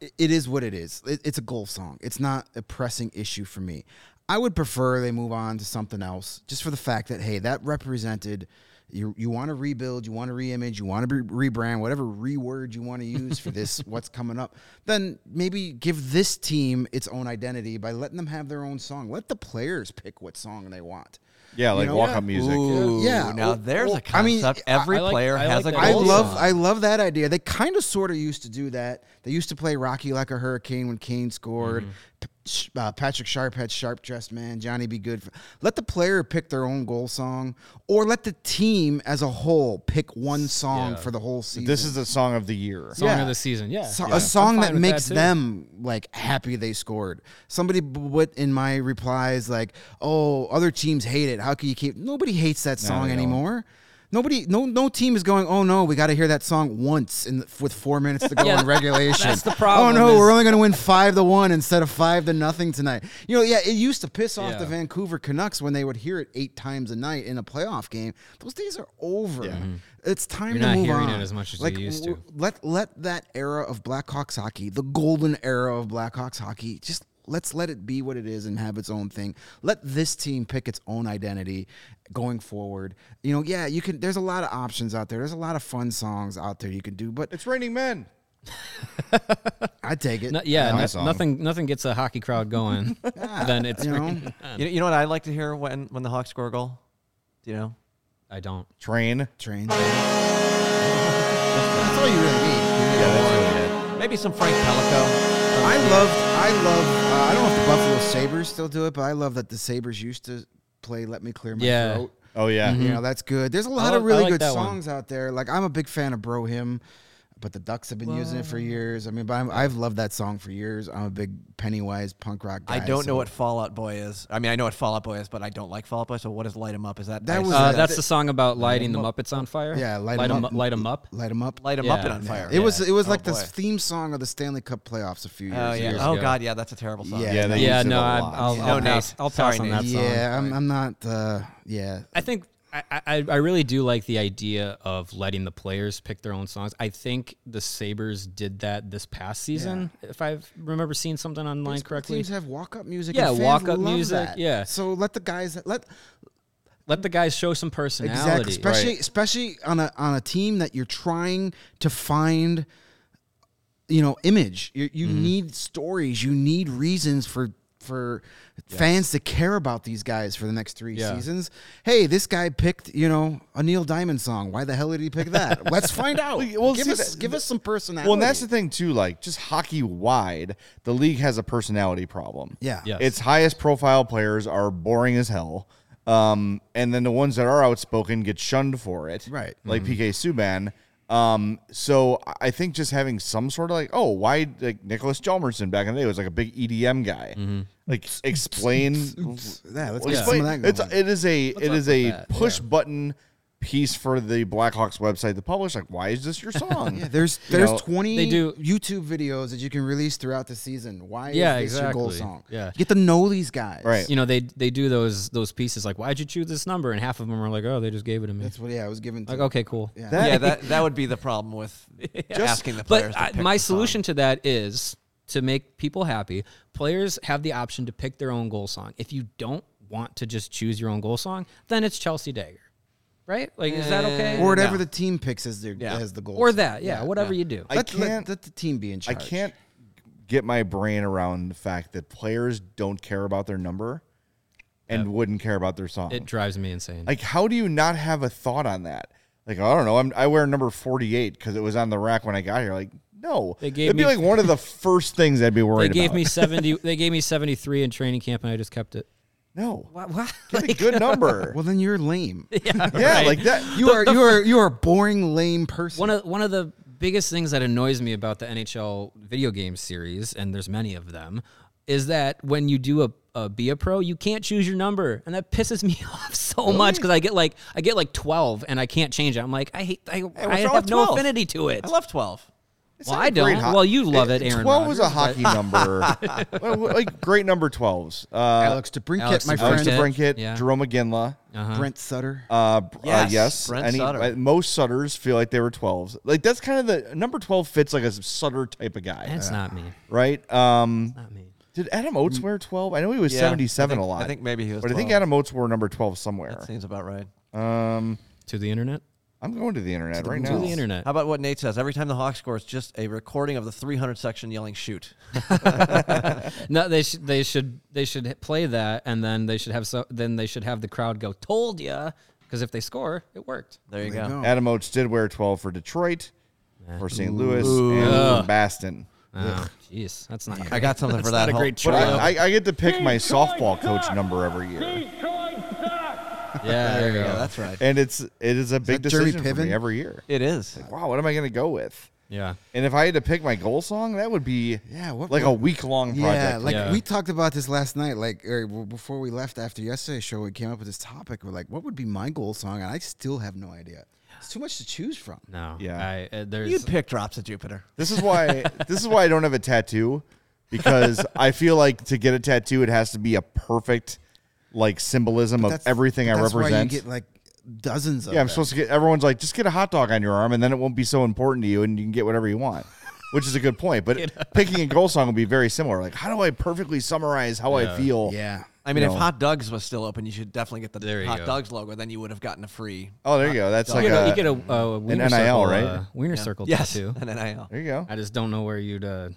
it is what it is. It, it's a goal song. It's not a pressing issue for me. I would prefer they move on to something else, just for the fact that hey, that represented. You, you want to rebuild, you want to reimage, you want to re- rebrand, whatever reword you want to use for this, what's coming up, then maybe give this team its own identity by letting them have their own song. Let the players pick what song they want. Yeah, like know, walk yeah. music. Ooh, Yeah. now Well, there's well, a I mean, concept. I- Every I like- player I has like a that I love song. I love that idea. They kind of sort of used to do that. They used to play Rocky like a hurricane when Kane scored. Mm-hmm. P- Sh- Uh, Patrick Sharp had sharp dressed man. Johnny B. Goode. Let the player pick their own goal song, or let the team as a whole pick one song Yeah. for the whole season. This is the song of the year. song yeah. of the season. Yeah, So- yeah. a song that makes too. them like happy they scored. Somebody put in my replies like, "Oh, other teams hate it. How can you keep?" Nobody hates that song anymore." don't. Anymore. Nobody, no, no team is going. Oh no, we got to hear that song once in the, with four minutes to go Yeah, in regulation. that's the problem Oh no, is- we're only going to win five to one instead of five to nothing tonight. You know, yeah, it used to piss off Yeah. the Vancouver Canucks when they would hear it eight times a night in a playoff game. Those days are over. Mm-hmm. It's time You're to not move hearing on. it as much as you like, used to. w- Let let that era of Blackhawks hockey, the golden era of Blackhawks hockey, just let's let it be what it is and have its own thing. Let this team pick its own identity going forward. You know, yeah, you can. There's a lot of options out there. There's a lot of fun songs out there you can do, but It's raining men. I take it. No, yeah, My no- nothing nothing gets a hockey crowd going. then it's you know, You, you know what I like to hear when when the Hawks score a goal? Do you know? I don't. Train. train. That's all you really need. Yeah, that's really it. Maybe some Frank Pellico. I love, I love. Uh, I don't know if the Buffalo Sabres still do it, but I love that the Sabres used to play "Let Me Clear My Yeah. Throat." Oh yeah. You know, that's good. There's a lot like- of I really like good that one. songs out there. Like I'm a big fan of Bro Hymn, but the Ducks have been using it for years. I mean, but I'm, I've loved that song for years. I'm a big Pennywise punk rock guy. I don't know what Fall Out Boy is. I mean, I know what Fall Out Boy is, but I don't like Fall Out Boy. So what is Light 'Em Up? Is that That was Uh, a- that's the song about lighting the Muppets on fire. Yeah, light, light 'em 'em up. up. Light 'em up. Light 'em up. Light 'Em Yeah. Up and on fire. It was it was Oh, like the theme song of the Stanley Cup playoffs a few years. Oh yeah. years Oh ago. god, yeah, that's a terrible song. Yeah. Yeah, Yeah, no, a I, lot. I'll, No, I'll Nate. pass. I'll pass on that song. Yeah, I'm, I'm not. Uh, yeah, I think I, I, really do like the idea of letting the players pick their own songs. I think the Sabres did that this past season, if I remember seeing something online correctly. Teams have walk up music. Yeah, walk-up music, that. yeah. So let the guys let Let the guys show some personality. Exactly, especially especially on a on a team that you're trying to find, you know, image. You you Mm-hmm. need stories. You need reasons for for fans to care about these guys for the next three Yeah. seasons. Hey, this guy picked you know a Neil Diamond song. Why the hell did he pick that? Let's find out. Well, give see, us that- give us some personality. Well, and that's the thing too. Like just hockey wide, the league has a personality problem. yeah Yes. Its highest profile players are boring as hell. Um, and then the ones that are outspoken get shunned for it. Right. Like PK Subban. Um, so I think just having some sort of like, oh, why like Niklas Hjalmarsson back in the day was like a big EDM guy. Like explain yeah. Let's well, get some explain- of that it's going. it is a it up is with a that? push button piece for the Blackhawks website to publish. Like, why is this your song? Yeah, there's You there's know, 20 they do- YouTube videos that you can release throughout the season. Why Yeah, is this your goal song? Yeah. You get to know these guys. Right. You know, they they do those those pieces like, why'd you choose this number? And half of them are like, oh, they just gave it to me. That's what yeah, I was given to like, okay, cool. Yeah. That- yeah, that that would be the problem with just, asking the players. But to I, my the song. solution to that is to make people happy. Players have the option to pick their own goal song. If you don't want to just choose your own goal song, then it's Chelsea Dagger, right? Like, is that okay? or whatever No. the team picks as their Yeah. as the goal. or that, yeah, whatever you do. I Let, let- can't- let the team be in I charge. can't get my brain around the fact that players don't care about their number and wouldn't care about their song. it drives me insane. like, how do you not have a thought on that? Like, I don't know. I'm, I wear number 48 because it was on the rack when I got here. Like, no. They gave It'd be me- like one of the first things I'd be they worried gave about. me seventy. They gave me seventy three in training camp, and I just kept it. No. What? what? Get a good number. Well, then you're lame. yeah, yeah, right. like that. You are you are you are a boring lame person. One of one of the biggest things that annoys me about the NHL video game series, and there's many of them, is that when you do a, a be a pro, you can't choose your number, and that pisses me off so much because I get like I get like 12 and I can't change it. I'm like I hate I, what's I have with no affinity to it. I love twelve. Well, not I a great don't. ho- well, you love it, Aaron. 12 was a hockey but- number. Like great number 12s. Uh, Alex DeBrincat, Alex my DeBrincat. Alex friend. DeBrincat, Yeah. Jarome Iginla. Uh-huh. Brent Sutter. Uh, Yes, uh, yes. Brent Any, Sutter. uh, most Sutters feel like they were 12s. Like that's kind of the number 12 fits like a Sutter type of guy, That's not me. right? Um, Not me. did Adam Oates wear 12? I know he was Yeah, 77 think- a lot. I think maybe he was But I think Adam Oates wore number 12 somewhere. That seems about right. Um, To the internet. I'm going to the internet right now. To now. the internet. How about what Nate says? Every time the Hawks score, it's just a recording of the 300 section yelling "shoot." No, they should they should they should play that, and then they should have so then they should have the crowd go "Told ya," because if they score, it worked. There you There you go. go. Adam Oates did wear 12 for Detroit, for St. Louis, and Ugh. for Boston. Oh, jeez, that's not. I got something for not that. a Hol- great But trio. I, I, I get to pick my softball coach number every year, yeah, there you Yeah, go. that's right. and it's it is a big that Jeremy decision for me every year. It is. Wow, what am I going to go with? Yeah. And if I had to pick my goal song, that would be Yeah, what like a week long project. Yeah, like Yeah. we talked about this last night. Like or w- before we left after yesterday's show, we came up with this topic. We're like, what would be my goal song? And I still have no idea. It's too much to choose from. No. Yeah. I, uh, there's You'd pick Drops of Jupiter. This is why this is why I don't have a tattoo because I feel like to get a tattoo it has to be a perfect like symbolism of That's- everything I that's represent. Why you get like dozens. of yeah, I'm them. supposed to get everyone's like just get a hot dog on your arm and then it won't be so important to you and you can get whatever you want. Which is a good point, but picking a goal song would be very similar. Like, how do I perfectly summarize how I feel? Yeah. I mean, You if. Hot Doug's was still open, you should definitely get the There you Hot go. Dogs logo. Then you would have gotten a free. Oh, there you go. That's you, like get a, a, you get a, a wiener NIL, circle, right? Uh, wiener circle Yes, tattoo. an NIL. there you go. I just don't know where you'd uh,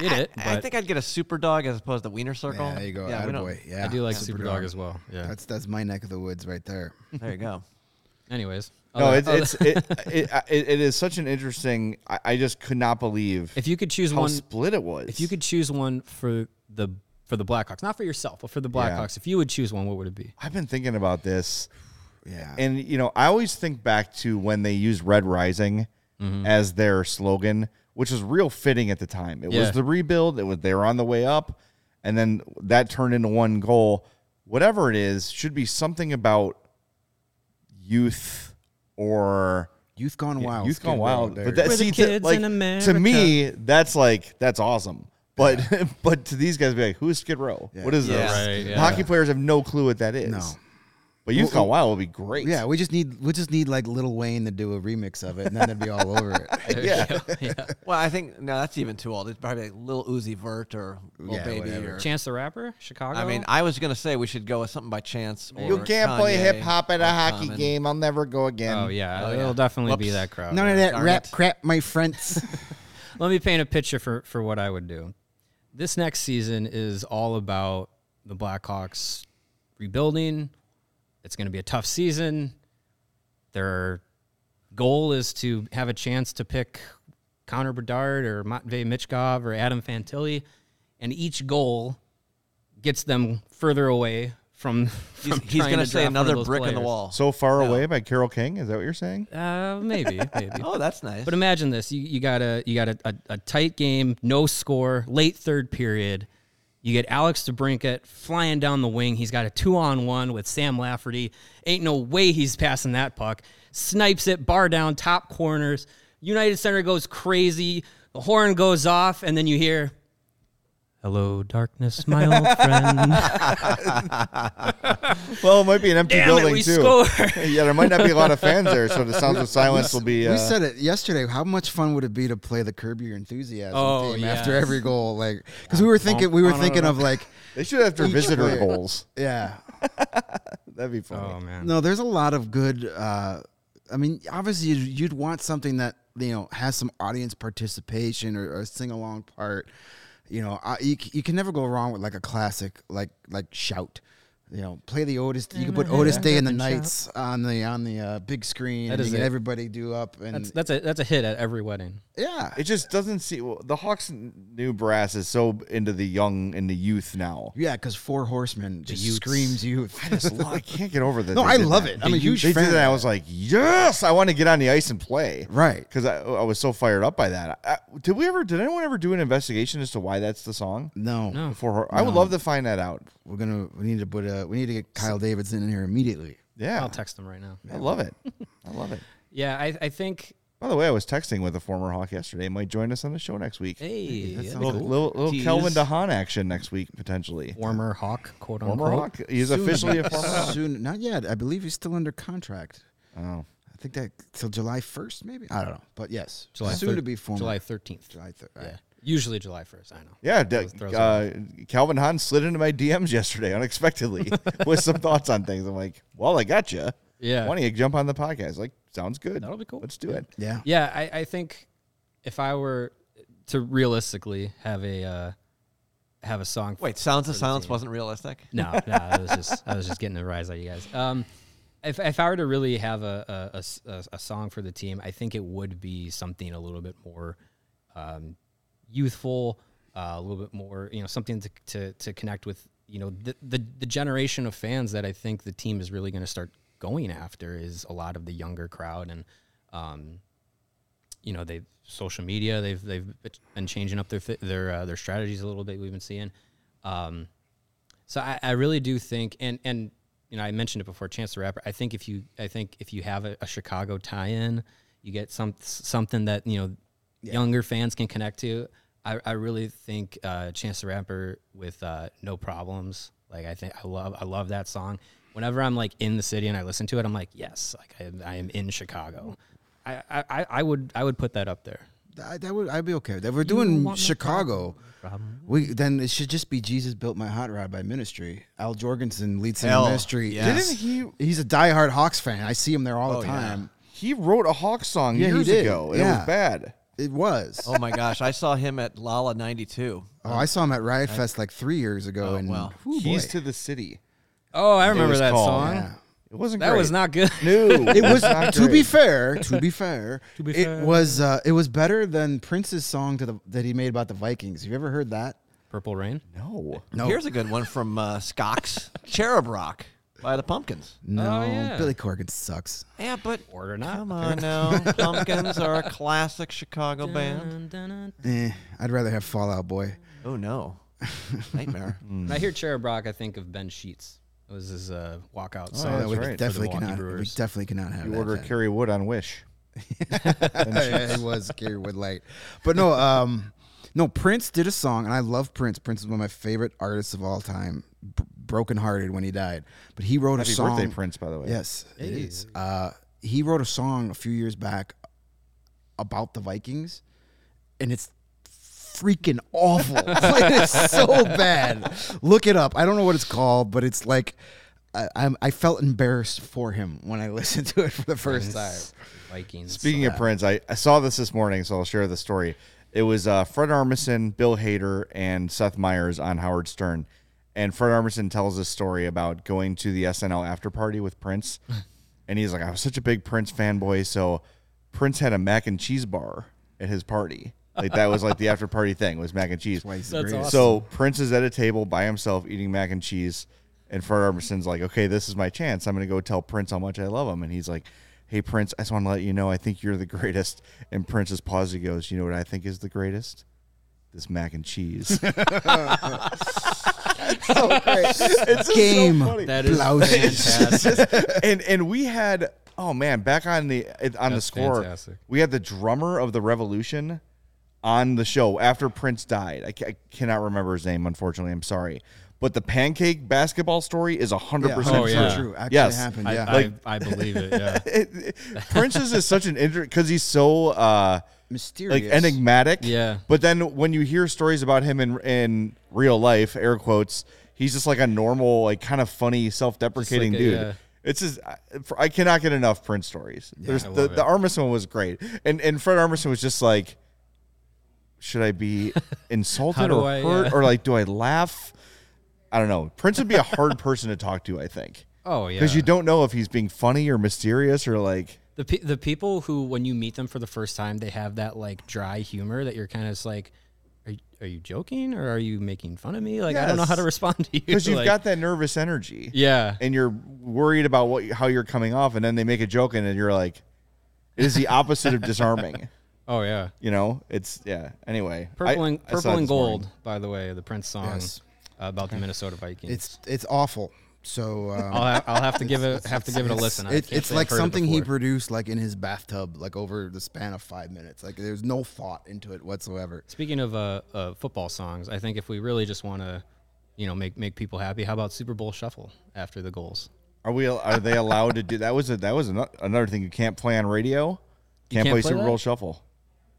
get it. I, I think I'd get a Superdawg as opposed to the Wiener Circle. Yeah, there you go. Yeah, we. Yeah, I do like Superdawg as well. Yeah. That's that's my neck of the woods right there. There you go. Anyways. No, other- it's other- it's it, it, it, it is such an interesting. I, I just could not believe if you could choose how one split it was. if you could choose one for the for the Blackhawks, not for yourself, but for the Yeah. Blackhawks, if you would choose one, what would it be? I've been thinking about this, Yeah. and you know, I always think back to when they used "Red Rising" Mm-hmm. as their slogan, which was real fitting at the time. It Yeah. was the rebuild. It was they were on the way up, and then that turned into one goal. Whatever it is, should be something about youth or Youth Gone Wild. Youth Gone Wild. But that, We're the see, kids to, like, in to me, that's like that's awesome. But but to these guys, be like, who is Skid Row? Yeah. What is Yeah. this? Right, yeah. Hockey players have no clue what that is. No. But Youth Well, Gone Wild will be great. Yeah, we just need we just need like Lil Wayne to do a remix of it, and then it'd be all over it. Yeah. yeah. Well, I think no, that's even too old. It's probably like Lil Uzi Vert or Lil Yeah, Baby. whatever. Or, Chance the Rapper, Chicago. I mean, I was gonna say we should go with something by Chance. Or You can't play Kanye hip hop at or a hockey Common. game. I'll never go again. oh yeah, Oh, it'll yeah. definitely be Whoops. that crowd. None yeah. of that Darn rap it. crap, my friends. Let me paint a picture for for what I would do. This next season is all about the Blackhawks rebuilding. It's going to be a tough season. Their goal is to have a chance to pick Connor Bedard or Matvey Michkov or Adam Fantilli, and each goal gets them further away from. He's, from he's trying gonna say draft one of another those brick in the wall. So far No. away by Carole King. Is that what you're saying? Uh, maybe, maybe. oh, that's nice. But imagine this: you, you got a you got a, a, a tight game, no score, late third period. You get Alex DeBrincat flying down the wing. He's got a two on one with Sam Lafferty. Ain't no way he's passing that puck. Snipes it, bar down, top corners. United Center goes crazy. The horn goes off, and then you hear, "Hello, darkness, my old friend." Well, it might be an empty Damn it, building we too. scored. yeah, there might not be a lot of fans there, so the sounds of silence will be. Uh, we said it yesterday. How much fun would it be to play the Curb Your Enthusiasm Oh, theme after every goal? Like, because we were thinking, we were thinking of like, they should have their visitor player. goals. yeah, That'd be funny. oh man, no, there's a lot of good. Uh, I mean, obviously, you'd, you'd want something that you know has some audience participation or, or a sing along part. You know, I, you, you can never go wrong with like a classic like like shout. You know, play the Otis. You can put Otis Day and the Knights on the on the uh, big screen. That and is you it. everybody do up and that's that's a that's a hit at every wedding. Yeah. It just doesn't see well, the Hawks' new brass is so into the young and the youth now. Yeah, because Four Horsemen just Utes. screams youth. I just lo- I can't get over that. No, I love that. it. I'm a huge they fan did of that. I was like, yes, I want to get on the ice and play. Right. Because I, I was so fired up by that. I, did we ever? Did anyone ever do an investigation as to why that's the song? No, No. For her, I would No. love to find that out. we're gonna we need to put a. we need to get Kyle Davidson in here immediately. Yeah, I'll text him right now. I love it. I love it. Yeah, I, I think. By the way, I was texting with a former Hawk yesterday. Might join us on the show next week. Hey, that that'd sounds be little cool. little, little Tease. Calvin de Haan action next week potentially. former Hawk, quote unquote. Former Hawk. He's Soon- officially a former Hawk. Soon, not yet. I believe he's still under contract. Oh, I think that till July first, maybe. I don't know, but yes, July soon thir- to be former. July thirteenth. July thir- Yeah, right. usually July first. I know. Yeah, d- Throws- throws it uh, Calvin Hahn slid into my DMs yesterday unexpectedly with some thoughts on things. I'm like, well, I got you. Yeah. Why don't you jump on the podcast? Like, sounds good. That'll be cool. Let's do it. Yeah. Yeah, I, I think if I were to realistically have a uh, have a song. Wait, Sounds of Silence team. wasn't realistic. No, no, I was just I was just getting a rise out of you guys. Um, if if I were to really have a a song for the team, I think it would be something a little bit more um, youthful, uh, a little bit more, you know, something to to, to connect with, you know, the, the the generation of fans that I think the team is really going to start going after is a lot of the younger crowd and. Um, you know they social media they've they've been changing up their their uh, their strategies a little bit. We've been seeing. Um, so I, I really do think, and and you know, I mentioned it before. Chance the Rapper. I think if you, I think if you have a, a Chicago tie-in, you get some something that you know younger fans can connect to. I, I really think uh, Chance the Rapper with uh, No Problems. Like I think I love I love that song. Whenever I'm like in the city and I listen to it, I'm like, yes, like I, am- I am in Chicago. I, I, I- I would I would put that up there. I, that would I'd be okay with that. If we're doing Chicago. We then it should just be Jesus built my hot rod by Ministry. Al Jourgensen leads singer of Hell, Ministry. yes. Didn't he? He's a diehard Hawks fan. I see him there all Oh, the yeah. time. He wrote a Hawks song Yeah, he years did. ago. and It Yeah. was bad. It was. Oh my gosh, I saw him at Lolla '92. Oh, I saw him at Riot Fest like three years ago. Oh, and wow. whew, Keys boy. to the City. Oh, I remember that called, song. Yeah. It wasn't. Good. That great. was not good. No, It was not to be fair. To be fair, To be it fair. was uh, it was better than Prince's song to the that he made about the Vikings. Have you ever heard that? Purple Rain. No. No, Here's a good one from uh, Skox, Cherub Rock by the Pumpkins. no. Oh, yeah. Billy Corgan sucks. Yeah, but Or not. come on now, Pumpkins are a classic Chicago band. Eh, I'd rather have Fall Out Boy. Oh no, nightmare. When I hear Cherub Rock, I think of Ben Sheets. It was his uh, walkout Oh, song. that's we right. definitely For the Milwaukee cannot. We Brewers. definitely cannot have You that. order then. Kerry Wood on Wish. yeah, it was Gary Woodlight. But no, um, no, Prince did a song, and I love Prince. Prince is one of my favorite artists of all time. B- broken hearted when he died, but he wrote Happy a song. birthday, Prince, by the way. Yes, it is. Uh, he wrote a song a few years back about the Vikings, and it's freaking awful. Like, it's so bad. Look it up. I don't know what it's called, but it's like I, I'm, I felt embarrassed for him when I listened to it for the first time. Vikings. Speaking of Prince, I, I saw this this morning, so I'll share the story. It was uh, Fred Armisen, Bill Hader, and Seth Meyers on Howard Stern. And Fred Armisen tells this story about going to the SNL after party with Prince. and he's like, I was such a big Prince fanboy, so Prince had a mac and cheese bar at his party. Like that was like the after party thing was mac and cheese. Why he's the That's awesome. So Prince is at a table by himself eating mac and cheese, and Fred Armisen's like, "Okay, this is my chance. I'm going to go tell Prince how much I love him." And he's like, "Hey Prince, I just want to let you know I think you're the greatest." And Prince's pause. He goes, "You know what I think is the greatest? This mac and cheese." it's just Game so funny. That is Blouses. fantastic. and and we had oh man back on the on the That's score fantastic. we had the drummer of the revolution on the show after prince died I, ca- I cannot remember his name unfortunately i'm sorry but the pancake basketball story is 100% Yeah, true. Oh, yeah. true. Actually Yes. happened. I, Yeah. I, I believe it. Yeah. It- it- prince's is such an inter because he's so uh Mysterious. like enigmatic Yeah. but then when you hear stories about him in in real life air quotes he's just like a normal like kind of funny self-deprecating Just like a- dude yeah. it's just I- I cannot get enough Prince stories. There's I the, love the it. Armisen one was great, and and Fred Armisen was just like, should I be insulted or I, hurt yeah. or like do I laugh? I don't know. Prince would be a hard person to talk to, I think, Oh yeah. because you don't know if he's being funny or mysterious or like. the pe- the people who when you meet them for the first time they have that like dry humor that you're kind of like are you, are you joking or are you making fun of me like i don't know how to respond to you Because you've Like, got that nervous energy, yeah and you're worried about what how you're coming off, and then they make a joke, and then you're like, it is the opposite of disarming. oh yeah You know, it's yeah. Anyway, purple and I purple it and this morning. gold by the way the prince song Yes. uh, about the minnesota vikings It's it's awful. So um, I'll, ha- I'll have to give it have to give it a listen It, it's like heard it something he produced like in his bathtub, like over the span of five minutes. Like there's no thought into it whatsoever. Speaking of uh, uh, football songs, I think if we really just want to, you know, make make people happy, how about Super Bowl Shuffle after the goals? Are we? Are they allowed to do that? Was a, that was another thing you can't play on radio. Can't, can't play, play Super that? Bowl Shuffle.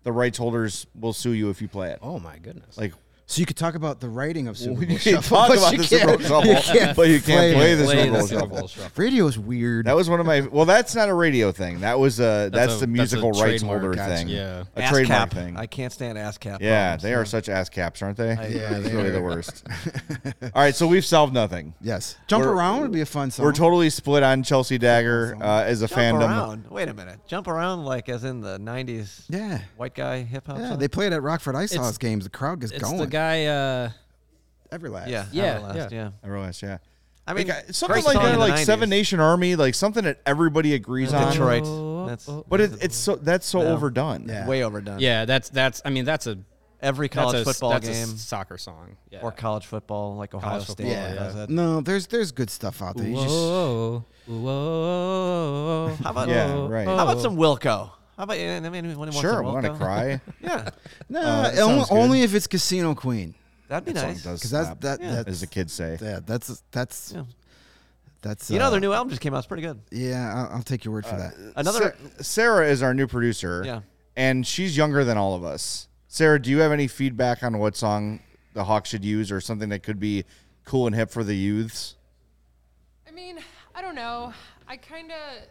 The rights holders will sue you if you play it. Oh my goodness! Like So you could talk about the writing of Super you Bowl can Shuffle, talk about the Super Bowl Shuffle, but you can't play it. the Play Super Bowl the Super Shuffle. Bowl Shuffle. Radio's weird. That was one of my. Well, that's not a radio thing. That was a. That's, a- the that's a musical rights holder gotcha. thing. Yeah. a Ass trademark cap. thing. I can't stand ASCAP. yeah, problems. they are such ASCAPs, aren't they? Yeah, it's they really are. the worst. All right, so we've solved nothing. yes, jump We're- around would be a fun song. We're totally split on Chelsea Dagger uh, as a fandom. Jump fandom. around. Wait a minute. Jump around like as in the '90s. Yeah. White guy hip hop. Yeah, they play it at Rockford IceHogs games. The crowd gets going. The guy. Uh, Everlast. Yeah. Yeah, Everlast, yeah. yeah. I yeah. I mean, Like, uh, something great like song that, the like 90s. Seven Nation Army, like something that everybody agrees on. Detroit. That's But it, it's so that's so No. overdone. Yeah. way overdone. Yeah, that's that's. I mean, that's a Every that's college a, football that's a game soccer song. Yeah. or college football, like Ohio College State football, Yeah. does it. No, there's there's good stuff out there. You just, Whoa, whoa, How about Yeah, right. How about some Wilco? How about I mean, anyone wants Sure, some want to cry? Yeah, no, Uh, that only, only if it's Casino Queen. that'd be That nice. Because that's that Yeah. that's as the kids say. yeah, that's that's Yeah. that's You know, uh, their new album just came out. It's pretty good. Yeah, I'll, I'll take your word for Uh, that. Another. Sa- Sarah is our new producer. Yeah. And she's younger than all of us. Sarah, do you have any feedback on what song the Hawks should use or something that could be cool and hip for the youths? I mean, I don't know. I kind of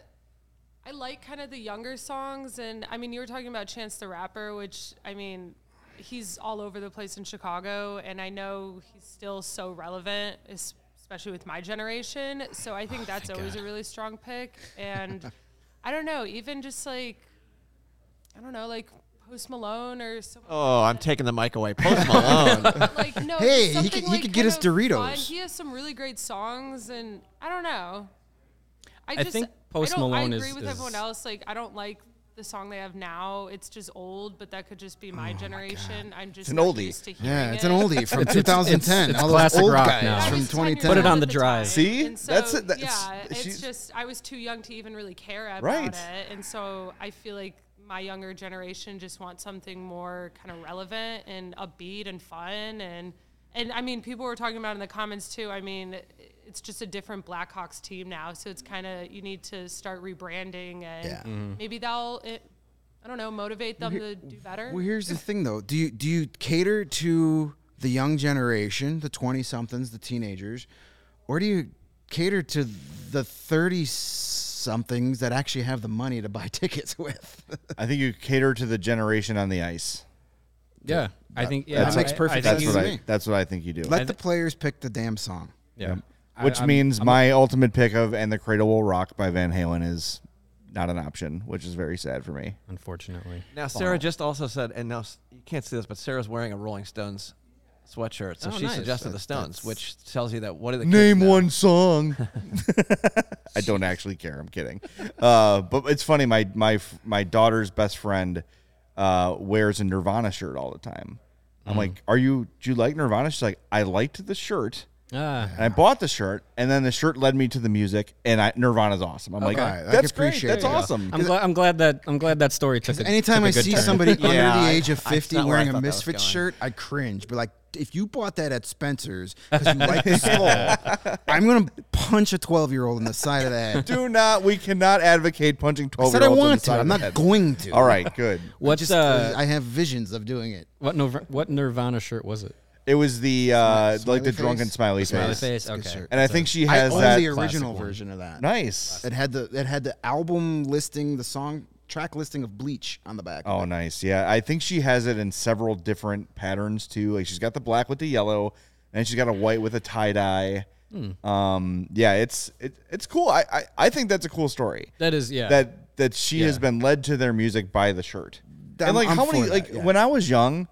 I like kind of the younger songs and I mean, you were talking about Chance the Rapper, which I mean, he's all over the place in Chicago and I know he's still so relevant especially with my generation. So I think oh, that's always a really strong pick and I don't know, even just like I don't know, like Post Malone or something. Oh, I'm taking the mic away. Post Malone. like no. Hey, he something, could- he like, could get kind us of Doritos. fun. He has some really great songs, and I don't know. I, I just, think Post I don't, Malone I is- agree with is- everyone else. Like, I don't like the song they have now. It's just old, but that could just be my oh generation. I'm just it's an oldie. used to hearing Yeah, it's it. an oldie from It's- it's- 2010. it's All classic old rock guys now. From was 10 years 2010. Put it on the the drive. See? and so, That's it, that's- yeah. It's she's- just I was too young to even really care about Right. it, and so I feel like my younger generation just wants something more kind of relevant and upbeat and fun and and I mean people were talking about in the comments too. I mean it's just a different Blackhawks team now, so it's kind of you need to start rebranding and Yeah. Mm-hmm. maybe that'll it, I don't know motivate them to do better. Well, here's the thing, though. Do you do you cater to the young generation, the twenty somethings, the teenagers, or do you cater to the thirty somethings that actually have the money to buy tickets with? I think you cater to the generation on the ice. Yeah, I think yeah, that makes perfect I That's think sense what I me. that's what I think you do. Let the players pick the damn song. Yeah, I- Which I'm- means I'm- my ultimate pick of And the Cradle Will Rock by Van Halen is not an option, which is very sad for me. unfortunately. Now, Sarah just also said, and now you can't see this, but Sarah's wearing a Rolling Stones sweatshirt, so Oh, she nice. suggested the Stones, which tells you that what are the Name now? one song. I don't actually care. I'm kidding. Uh, but it's funny. My my my daughter's best friend uh, wears a Nirvana shirt all the time. I'm Mm. like, "Are you? Do you like Nirvana?" She's like, "I liked the shirt." Ah, And I bought the shirt, and then the shirt led me to the music, and I, Nirvana's awesome. I'm like, Okay, I can that's great. appreciate That's that. awesome. I'm glad. I'm glad that. I'm glad that story took. A, Anytime took a I good see turn. somebody Yeah, under the I- age of that's 50 not where I wearing a thought that was Misfits going. shirt, I cringe. But like, if you bought that at Spencer's because you like the skull, I'm gonna punch a 12 year old in the side of the head. Do not. We cannot advocate punching I twelve said year I olds. want to. I'm not going to. All right, good. What's Just, uh, I have visions of doing it. what Nirv- what Nirvana shirt was it? It was the uh, Smiley like the face? drunken smiley Smiley face. face. good Okay. shirt. And I think she I has own that. the original one. version of that. nice. It had the it had the album listing, the song track listing of Bleach on the back. Oh, nice. Yeah, I think she has it in several different patterns too. Like she's got the black with the yellow, and she's got a white with a tie dye. Hmm. Um, yeah, it's it, it's cool. I, I I think that's a cool story. That is yeah. That that she has Yeah. been led to their music by the shirt. I'm- and like I'm how for many that, like yeah. when I was young,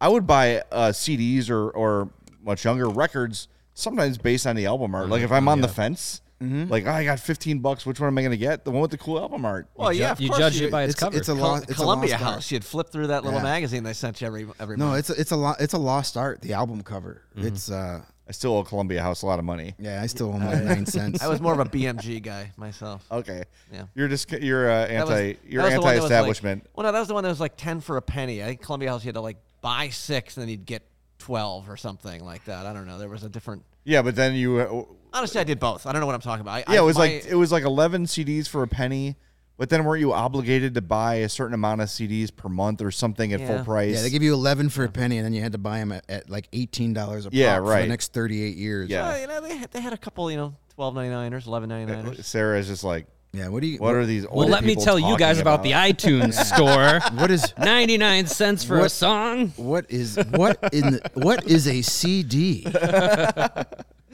I would buy uh, CDs or or much younger records sometimes based on the album art. Like if I'm on the fence. Mm-hmm. Like oh, I got 15 bucks. Which one am I going to get? The one with the cool album art. Well, yeah, of you course judge you- it by its, it's, cover. it's a Col- lot. It's Columbia a lost art. House. You'd flip through that little Yeah. magazine they sent you every every No, month. it's a, it's a lot. It's a lost art. The album cover. It's uh I still owe Columbia House a lot of money. yeah. I still own like nine cents. I was more of a BMG guy myself. Okay. Yeah. You're just you're uh, That was- anti you're that was the one that was like- anti-establishment. well, no, that was the one that was like ten for a penny. I think Columbia House you had to like buy six and then you'd get twelve or something like that. I don't know. There was a different. yeah, but then you uh, Honestly, I did both. I don't know what I'm talking about. I, yeah, it was my- like it was like 11 CDs for a penny. But then weren't you obligated to buy a certain amount of CDs per month or something at full price? yeah, they give you eleven for a penny, and then you had to buy them at, at like eighteen dollars a pop Yeah, for right. the next thirty eight years. Yeah. Well, you know, they had, they had a couple, you know, twelve ninety niners, eleven ninety niners. Sarah is just like, yeah. What do you? what are these? Old? Well, let me tell you guys about, the iTunes store. What is 99 cents for a What- song. what is what in the, what is a CD?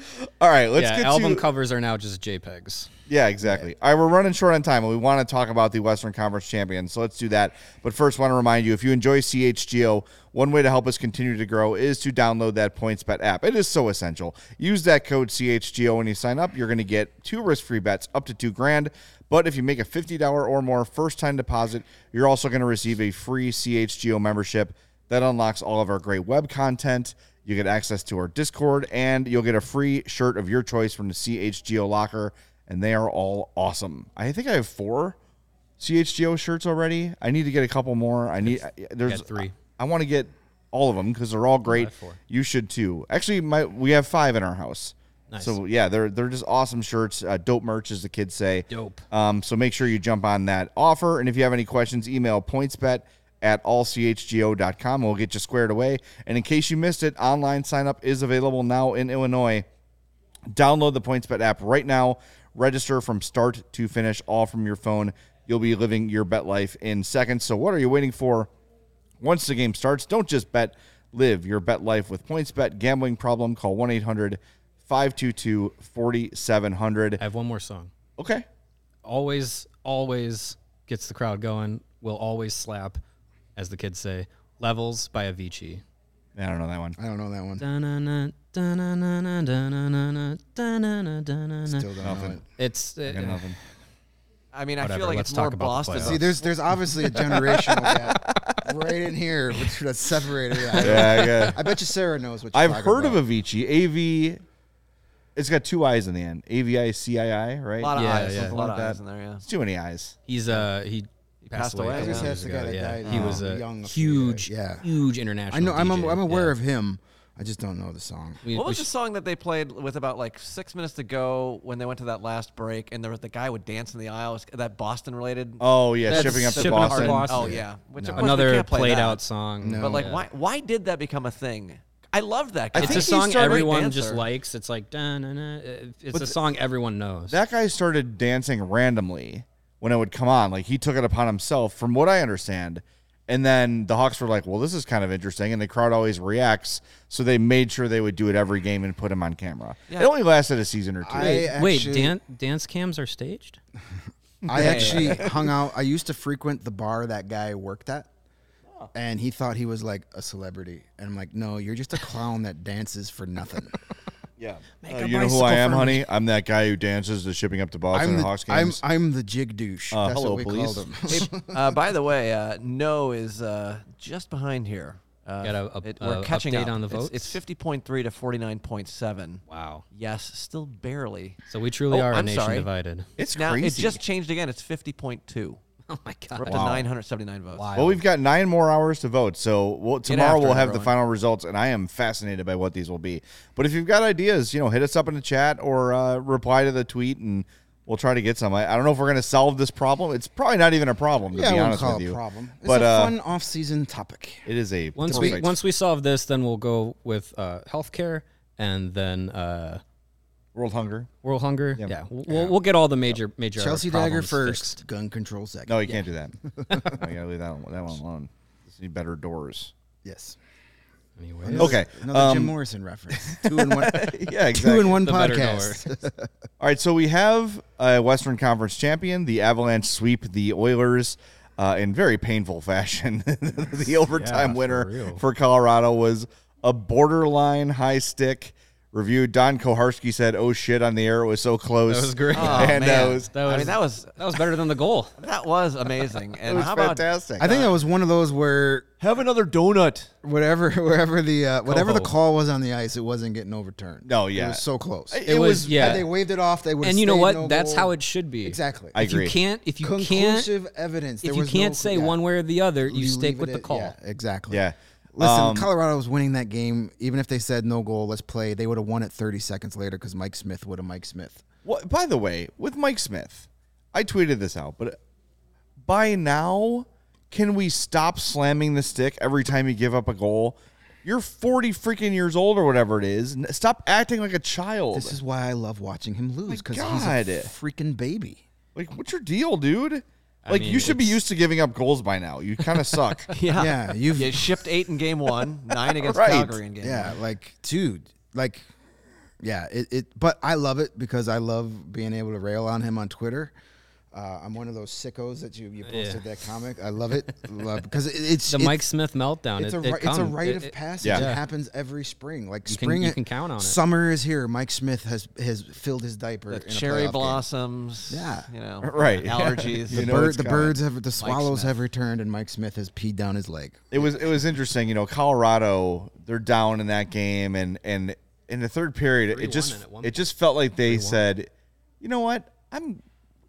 All right, let's yeah, get album to covers are now just JPEGs. Yeah, exactly. All right, we're running short on time, and we want to talk about the Western Conference champions. So let's do that. But first, want to remind you if you enjoy CHGO, one way to help us continue to grow is to download that PointsBet app. It is so essential. Use that code CHGO when you sign up. You're going to get two risk-free bets up to two grand. But if you make a $50 or more first-time deposit, you're also going to receive a free CHGO membership that unlocks all of our great web content. You get access to our Discord, and you'll get a free shirt of your choice from the CHGO locker, and they are all awesome. I think I have four CHGO shirts already. I need to get a couple more. I need there's got three. I, want to get all of them because they're all great. You should too. Actually, my we have five in our house. Nice. So yeah, they're they're just awesome shirts, uh, dope merch as the kids say. Dope. Um, so make sure you jump on that offer, and if you have any questions, email pointsbet at allchgo.com. We'll get you squared away. And in case you missed it, online sign up is available now in Illinois. Download the PointsBet app right now. Register from start to finish, all from your phone. You'll be living your bet life in seconds. So what are you waiting for? Once the game starts, don't just bet, live your bet life with PointsBet. Gambling problem, call 1 800 522 4700. I have one more song. Okay. Always, always gets the crowd going. Will always slap, as the kids say. Levels by Avicii. I don't know that one. I don't know that one. Still don't know it. It's uh, I got nothing. I mean, I Whatever, feel like let's it's talk more about the Boston. playoffs. See, there's there's obviously a generational gap right in here between that's separated. I, Yeah, yeah. I bet you Sarah knows what you're I've talking heard about. of Avicii. AV. It's got two eyes in the end. A V I C I I, right? a lot of Yeah, eyes. yeah. A lot of Like eyes in there. Yeah. It's too many eyes. he's uh he passed passed away. away, a yeah. couple the guy that yeah. died, He was a young a huge, years? Yeah. huge I international. know. I'm, DJ. I'm aware Yeah. of him. I just don't know the song. We- What we was the song that they played with about like six minutes to go when they went to that last break and there was the guy would dance in the aisle? That Boston related? Oh yeah, That's shipping up to Shipping Up to Boston. Boston. Oh yeah, which of course we another play played that. out song? No. But like, Yeah. why why did that become a thing? I love that. Guy. I It's a song everyone just likes. It's like da-na-na. It's But a th- song everyone knows. That guy started dancing randomly when it would come on. Like he took it upon himself, from what I understand. And then the Hawks were like, "Well, this is kind of interesting," and the crowd always reacts, so they made sure they would do it every game and put him on camera. Yeah. It only lasted a season or two. I Wait, actually- dan- dance cams are staged? I actually hung out. I used to frequent the bar that guy worked at, oh. and he thought he was like a celebrity. And I'm like, no, you're just a clown that dances for nothing. yeah, Make Uh, you know who I am, honey? I'm that guy who dances the shipping up to Boston I'm the, Hawks I'm, games. I'm the jig douche. Uh, That's hello, what we police. called him. Hey, uh, by the way, uh, no is uh, just behind here. Uh, Got a- a- it- uh, we're catching update up. on the It's- votes? It's fifty point three to forty nine point seven. Wow. Yes, still barely. So we truly Oh, are a I'm nation sorry. divided. it's now crazy. it just changed again. It's fifty point two. Oh my god. We're up to nine hundred seventy nine votes. Wow. Well, we've got nine more hours to vote, so we'll, tomorrow we'll it, have the final results, and I am fascinated by what these will be. But if you've got ideas, you know, hit us up in the chat or uh, reply to the tweet, and we'll try to get some. I, I don't know if we're going to solve this problem. It's probably not even a problem, to yeah, I be wouldn't honest call with it you. problem. It's But a uh, fun off-season topic. it is a Once we once we solve this, then we'll go with uh, healthcare and then uh, world hunger. world hunger. Yeah. Yeah, We'll, we'll get all the major major Chelsea Dagger problems first, fixed. gun control second. No, you can't do that. I gotta leave that one, that one alone. Just need better doors. Yes. Anyway. Okay. Another um, Jim Morrison reference. Two in one. yeah, exactly. Two in one The better podcast. All right, so we have a Western Conference champion. The Avalanche sweep the Oilers uh, in very painful fashion. the overtime Yeah, for winner real. for Colorado was a borderline high stick. Review Don Koharski said, "Oh shit!" on the air. It was so close. That was great. Oh, and uh, man. it was, That I was mean, that was that was better than the goal. that was amazing. it And was how about fantastic. I think that was one of those where have another donut? whatever wherever the uh, whatever the call was on the ice, it wasn't getting overturned. No, yeah. it was so close. It It, was, was- yeah. They waved it off, they would. and you know what? That's how it should be. exactly. I If you can't, if you can't, Conclusive evidence. if There you was can't no- say yeah. one way or the other, you, stick with it the call. Yeah, exactly. yeah. Listen, Um, Colorado was winning that game. Even if they said no goal, let's play, they would have won it 30 seconds later because Mike Smith would have Mike Smith. Well, by the way, with Mike Smith, I tweeted this out, but by now, can we stop slamming the stick every time you give up a goal? You're 40 freaking years old or whatever it is. Stop acting like a child. This is why I love watching him lose because he's a freaking baby. like, what's your deal, dude? Like, mean, you should be used to giving up goals by now. You kind of suck. Yeah, Yeah, you've- you shipped eight in game one, nine against Right. Calgary in game Yeah, one. like dude, like Yeah, it, it. But I love it because I love being able to rail on him on Twitter. Uh, I'm one of those sickos that you you posted that comic. I love it love, because it, it's The it's, Mike Smith meltdown. It's it, a it it's a rite it- of passage. Yeah. It happens every spring. Like You can- spring, you can count on it. Summer is here. Mike Smith has has filled his diaper. The in a cherry playoff game. blossoms. Yeah. You know. Right. Allergies. The, know bird, it's the birds have the swallows have returned, and Mike Smith has peed down his leg. it was it was interesting. You know, Colorado they're down in that game, and and in the third period, it just and at one it just felt like they said, you know what, I'm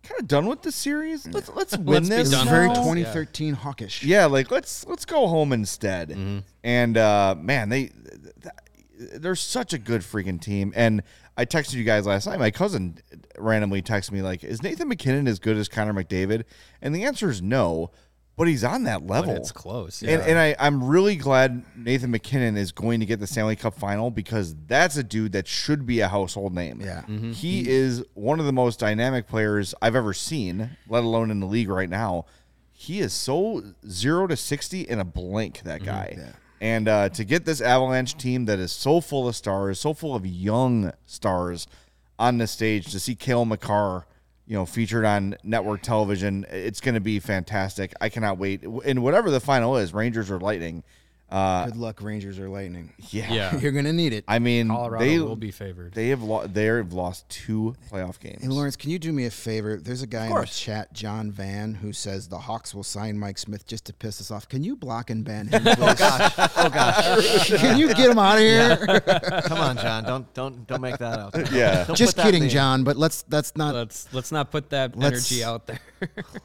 kind of done with the series. Let's let's win Let's be this. It was done very with now." 2013 hawkish. Yeah, like let's let's go home instead. Mm-hmm. And uh, man, they th- they're such a good freaking team. And I texted you guys last night. My cousin randomly texted me like, "Is Nathan MacKinnon as good as Connor McDavid?" And the answer is no, but he's on that but level. it's close. And, Yeah. and I, I'm really glad Nathan MacKinnon is going to get the Stanley Cup final because that's a dude that should be a household name. Yeah. He is one of the most dynamic players I've ever seen, let alone in the league right now. He is so zero to 60 in a blink, that guy. And uh, to get this Avalanche team that is so full of stars, so full of young stars on the stage, to see Cale Makar, you know, featured on network television, it's going to be fantastic. I cannot wait. And whatever the final is, Rangers or Lightning, uh, Good luck, Rangers or Lightning. yeah. yeah. You're gonna need it. I mean, Colorado they will be favored. they have lo- they have lost two playoff games. Hey Lawrence, can you do me a favor? There's a guy in the chat, John Van, who says the Hawks will sign Mike Smith just to piss us off. Can you block and ban him? oh gosh! Oh gosh. Can you get him out of here? Come on, John. Don't don't don't make that out. Yeah. Don't Just put that in kidding, the- John. But let's that's not. let's let's not put that Let's- energy out there.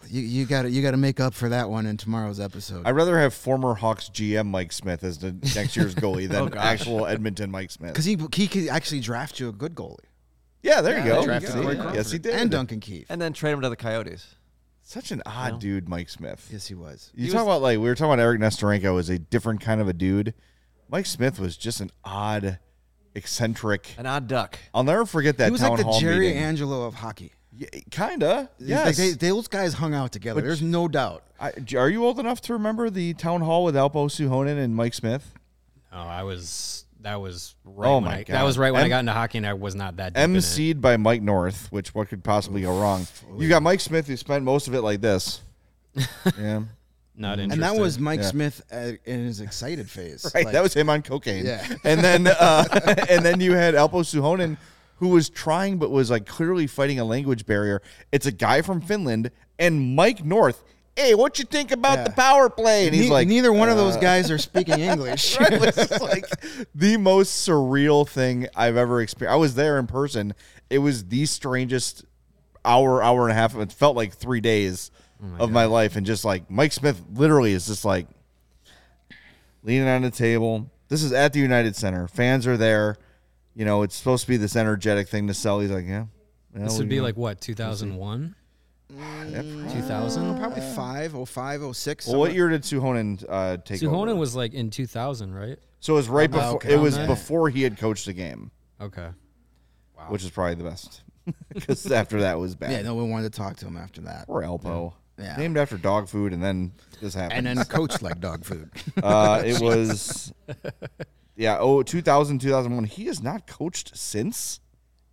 You, you got to you got to make up for that one in tomorrow's episode. I'd rather have former Hawks GM Mike Smith as the next year's goalie Oh, than actual Edmonton Mike Smith. Because he he could actually draft you a good goalie. Yeah, there you go. drafted See? Corey Yes, he did. And Duncan Keith. And then trade him to the Coyotes. Such an odd dude, Mike Smith. yes, he was. You talk about like we were talking about Eric Nesterenko as a different kind of a dude. Mike Smith was just an odd, eccentric. An odd duck. I'll never forget that He was town like the Jerry meeting. Angelo of hockey. Yeah, kinda. Like, Yes. they, those guys hung out together. But- There's no doubt. I, are you old enough to remember the town hall with Alpo Suhonen and Mike Smith? Oh, I was that was right Oh my I, God. That was right when I M- got into hockey and I was not that deep in it. MC'd by Mike North, which what could possibly go wrong? You got Mike Smith who spent most of it like this. Yeah. Not interested. And that was Mike Yeah. Smith uh, in his excited phase. Right, Like, that was him on cocaine. Yeah. and then uh, and then you had Alpo Suhonen, who was trying but was like clearly fighting a language barrier. It's a guy from Finland, and Mike North. Hey, what you think about Yeah. the power play? And he's Ne- like, neither one of those uh, guys are speaking English. Right, like the most surreal thing I've ever experienced. I was there in person. It was the strangest hour, hour and a half. It felt like three days Oh of my life, and just like Mike Smith, literally is just like leaning on the table. This is at the United Center. Fans are there. You know, it's supposed to be this energetic thing to sell. He's like, yeah. yeah, This would be you like what 2001, 2000. Probably 5, 05, 06. Well, what year did Suhonen uh, take over? Suhonen was like in 2000, right? so it was right Oh, before. okay. It was Okay. before he had coached the game. Okay. Wow. Which is probably the best because after that was bad. Yeah, no one wanted to talk to him after that. Poor Elpo. Yeah. Named after dog food, and then this happened. And then coached like dog food. uh, it was, yeah, oh, 2000, 2001. He has not coached since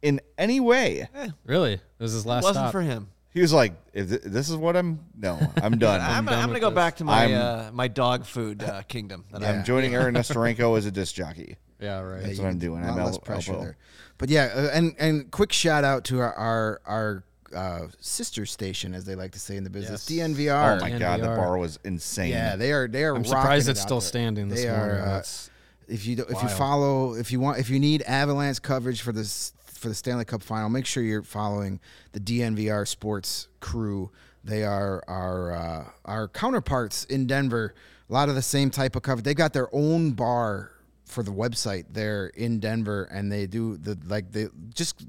in any way. Really? It was his last It Wasn't stop. for him. He was like, if th- this is what I'm, no, I'm done. I'm, I'm, gonna- I'm gonna with go this. back to my uh, my dog food uh, kingdom. That I'm I'm joining Aaron Nesterenko as a disc jockey. Yeah, right. That's Yeah, what I'm doing. I'm less El- pressure Elpo. there. But yeah, uh, and and quick shout out to our our, our uh, sister station, as they like to say in the business, Yes. DNVR. Oh my god, the DNVR. bar was insane. Yeah, they are. They are. I'm rocking surprised it it's out still there. standing this They morning. are. Uh, That's if you do, if you follow, if you want, if you need Avalanche coverage for this for the Stanley Cup Final, make sure you're following the DNVR Sports crew. They are our uh, our counterparts in Denver. A lot of the same type of coverage. They got their own bar for the website there in Denver, and they do the like they just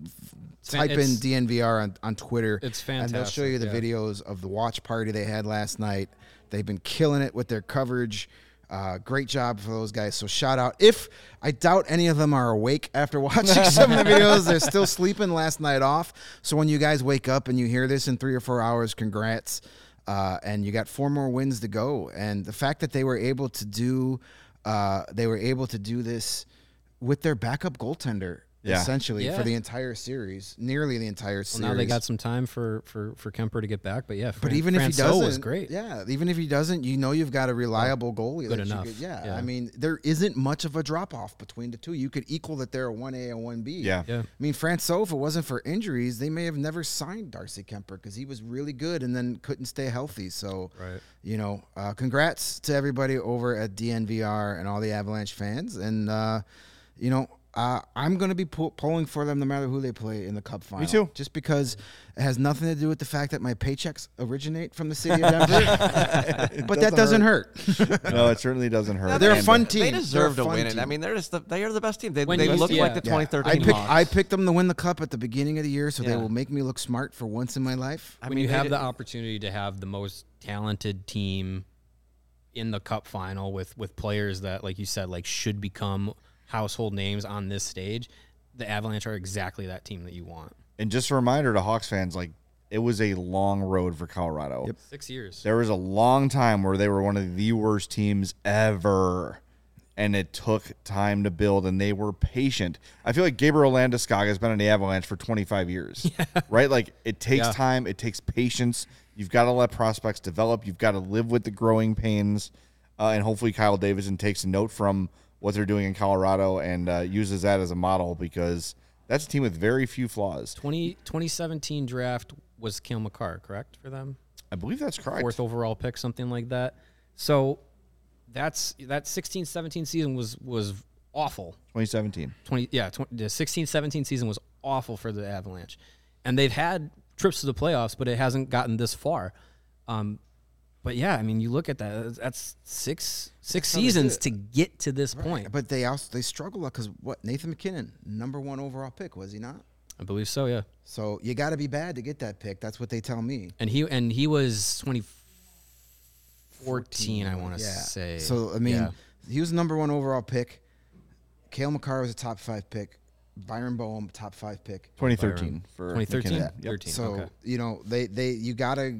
type in it's- DNVR on, on Twitter. It's fantastic. and they'll show you the yeah. videos of the watch party they had last night. They've been killing it with their coverage. Uh, great job for those guys. So shout out. If I doubt any of them are awake after watching some of the videos, they're still sleeping last night off. So when you guys wake up and you hear this in three or four hours, congrats. Uh, and you got four more wins to go. And the fact that they were able to do, uh, they were able to do this with their backup goaltender Yeah. essentially Yeah. for the entire series, nearly the entire series. Well, series. now they got some time for for for Kuemper to get back, but yeah. But Fran- even if he Francouz doesn't, was great. Yeah, even if he doesn't, you know you've got a reliable goalie. good enough. could- yeah, Yeah. I mean there isn't much of a drop off between the two. You could equal that they're a one A and one B. Yeah. Yeah. I mean, Francouz, if it wasn't for injuries, they may have never signed Darcy Kuemper because he was really good and then couldn't stay healthy. So, Right. you know, uh, congrats to everybody over at DNVR and all the Avalanche fans. And, uh, you know, uh, I'm going to be pull- pulling for them no matter who they play in the Cup final. Me too. Just because it has nothing to do with the fact that my paychecks originate from the city of Denver. but that doesn't hurt. no, it certainly doesn't hurt. They're a fun team. They deserve to fun win it. I mean, they're just the, they are the best team. They, When they you- look yeah. like the Yeah. 2013 I picked, Hawks. I picked them to win the cup at the beginning of the year, so they will make me look smart for once in my life. I when mean, you have did- the opportunity to have the most talented team in the cup final with with players that like you said like should become household names on this stage the avalanche are exactly that team that you want And just a reminder to Hawks fans, like it was a long road for Colorado. Yep. six years There was a long time where they were one of the worst teams ever. And it took time to build, and they were patient. I feel like Gabriel Landeskog has been on the Avalanche for 25 years, right? Like it takes Yeah. time, it takes patience. You've got to let prospects develop. You've got to live with the growing pains, uh, and hopefully Kyle Davidson takes a note from what they're doing in Colorado and uh, uses that as a model because that's a team with very few flaws. 20, 2017 draft was Cale Makar correct for them I believe that's correct. fourth overall pick something like that so that's that 16 17 season was was awful 2017. 20 yeah 20, the 16 17 season was awful for the avalanche and they've had trips to the playoffs but it hasn't gotten this far um but yeah i mean you look at that that's six six how they did seasons to get to this point But they also they struggle because what Nathan MacKinnon, number one overall pick, was he not? i believe so yeah So you got to be bad to get that pick. That's what they tell me. and he and he was 2014 i want to Yeah. say So I mean, Yeah. he was number one overall pick. Cale Makar was a top five pick. Byron Boehm, top five pick. 2013 for 2013 MacKinnon. Yep. 13 So okay you know they they you gotta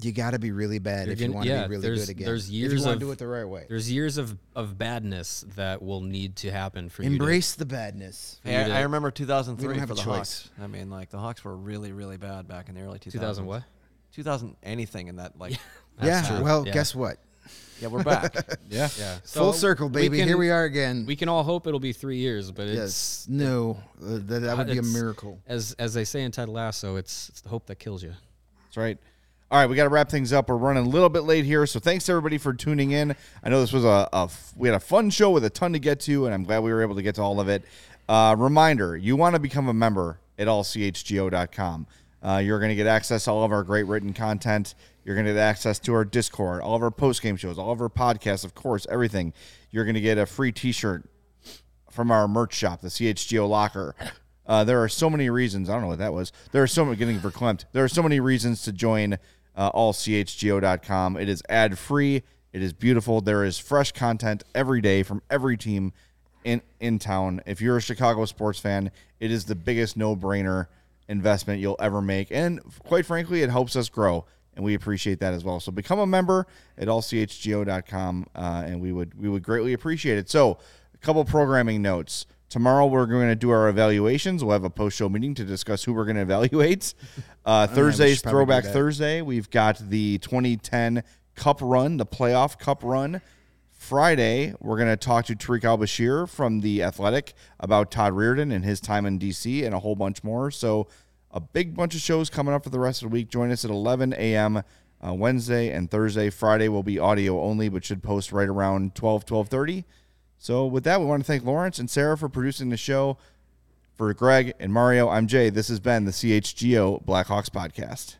you gotta be really bad You're if you gonna- want to yeah, be really there's- good again. there's if years you want of- to do it the right way. there's years of of badness that will need to happen for you Embrace the badness. Hey, you to- I, I remember 2003 have for a the choice. Hawks. I mean, like the Hawks were really, really bad back in the early 2000s. 2000 what 2000 anything in that like. Yeah. true. Well, Yeah. guess what? yeah, we're back. Yeah. yeah Full circle, baby. can- Here we are again. we can all hope it'll be three years but it's yes. No. Uh, that, that would be a miracle. as as they say in Ted Lasso, it's it's the hope that kills you. That's right. All right, we got to wrap things up. We're running a little bit late here, so thanks everybody for tuning in. I know this was a, we had a fun show with a ton to get to, and I'm glad we were able to get to all of it. Uh, reminder: you want to become a member at allchgo.com. Uh, you're going to get access to all of our great written content. You're going to get access to our Discord, all of our post game shows, all of our podcasts, of course, everything. You're going to get a free T-shirt from our merch shop, the CHGO Locker. Uh, there are so many reasons. I don't know what that was. There are so many getting verklempt. There are so many reasons to join uh, allchgo.com. It is ad free. It is beautiful. There is fresh content every day from every team in in town. If you're a Chicago sports fan, it is the biggest no brainer investment you'll ever make, and quite frankly, it helps us grow. And we appreciate that as well. So become a member at allchgo.com, uh, and we would we would greatly appreciate it. So a couple programming notes. Tomorrow we're going to do our evaluations. We'll have a post-show meeting to discuss who we're going to evaluate. Uh, Thursday's do Throwback. Thursday. We've got the 2010 Cup Run, the playoff Cup Run. Friday, we're going to talk to Tarik El-Bashir from The Athletic about Todd Reirden and his time in D.C. and a whole bunch more. So, a big bunch of shows coming up for the rest of the week. Join us at 11 a.m. Uh, Wednesday and Thursday. Friday will be audio only, but should post right around 12, 12.30. So, with that, we want to thank Lawrence and Sarah for producing the show. For Greg and Mario, I'm Jay. This has been the CHGO Blackhawks Podcast.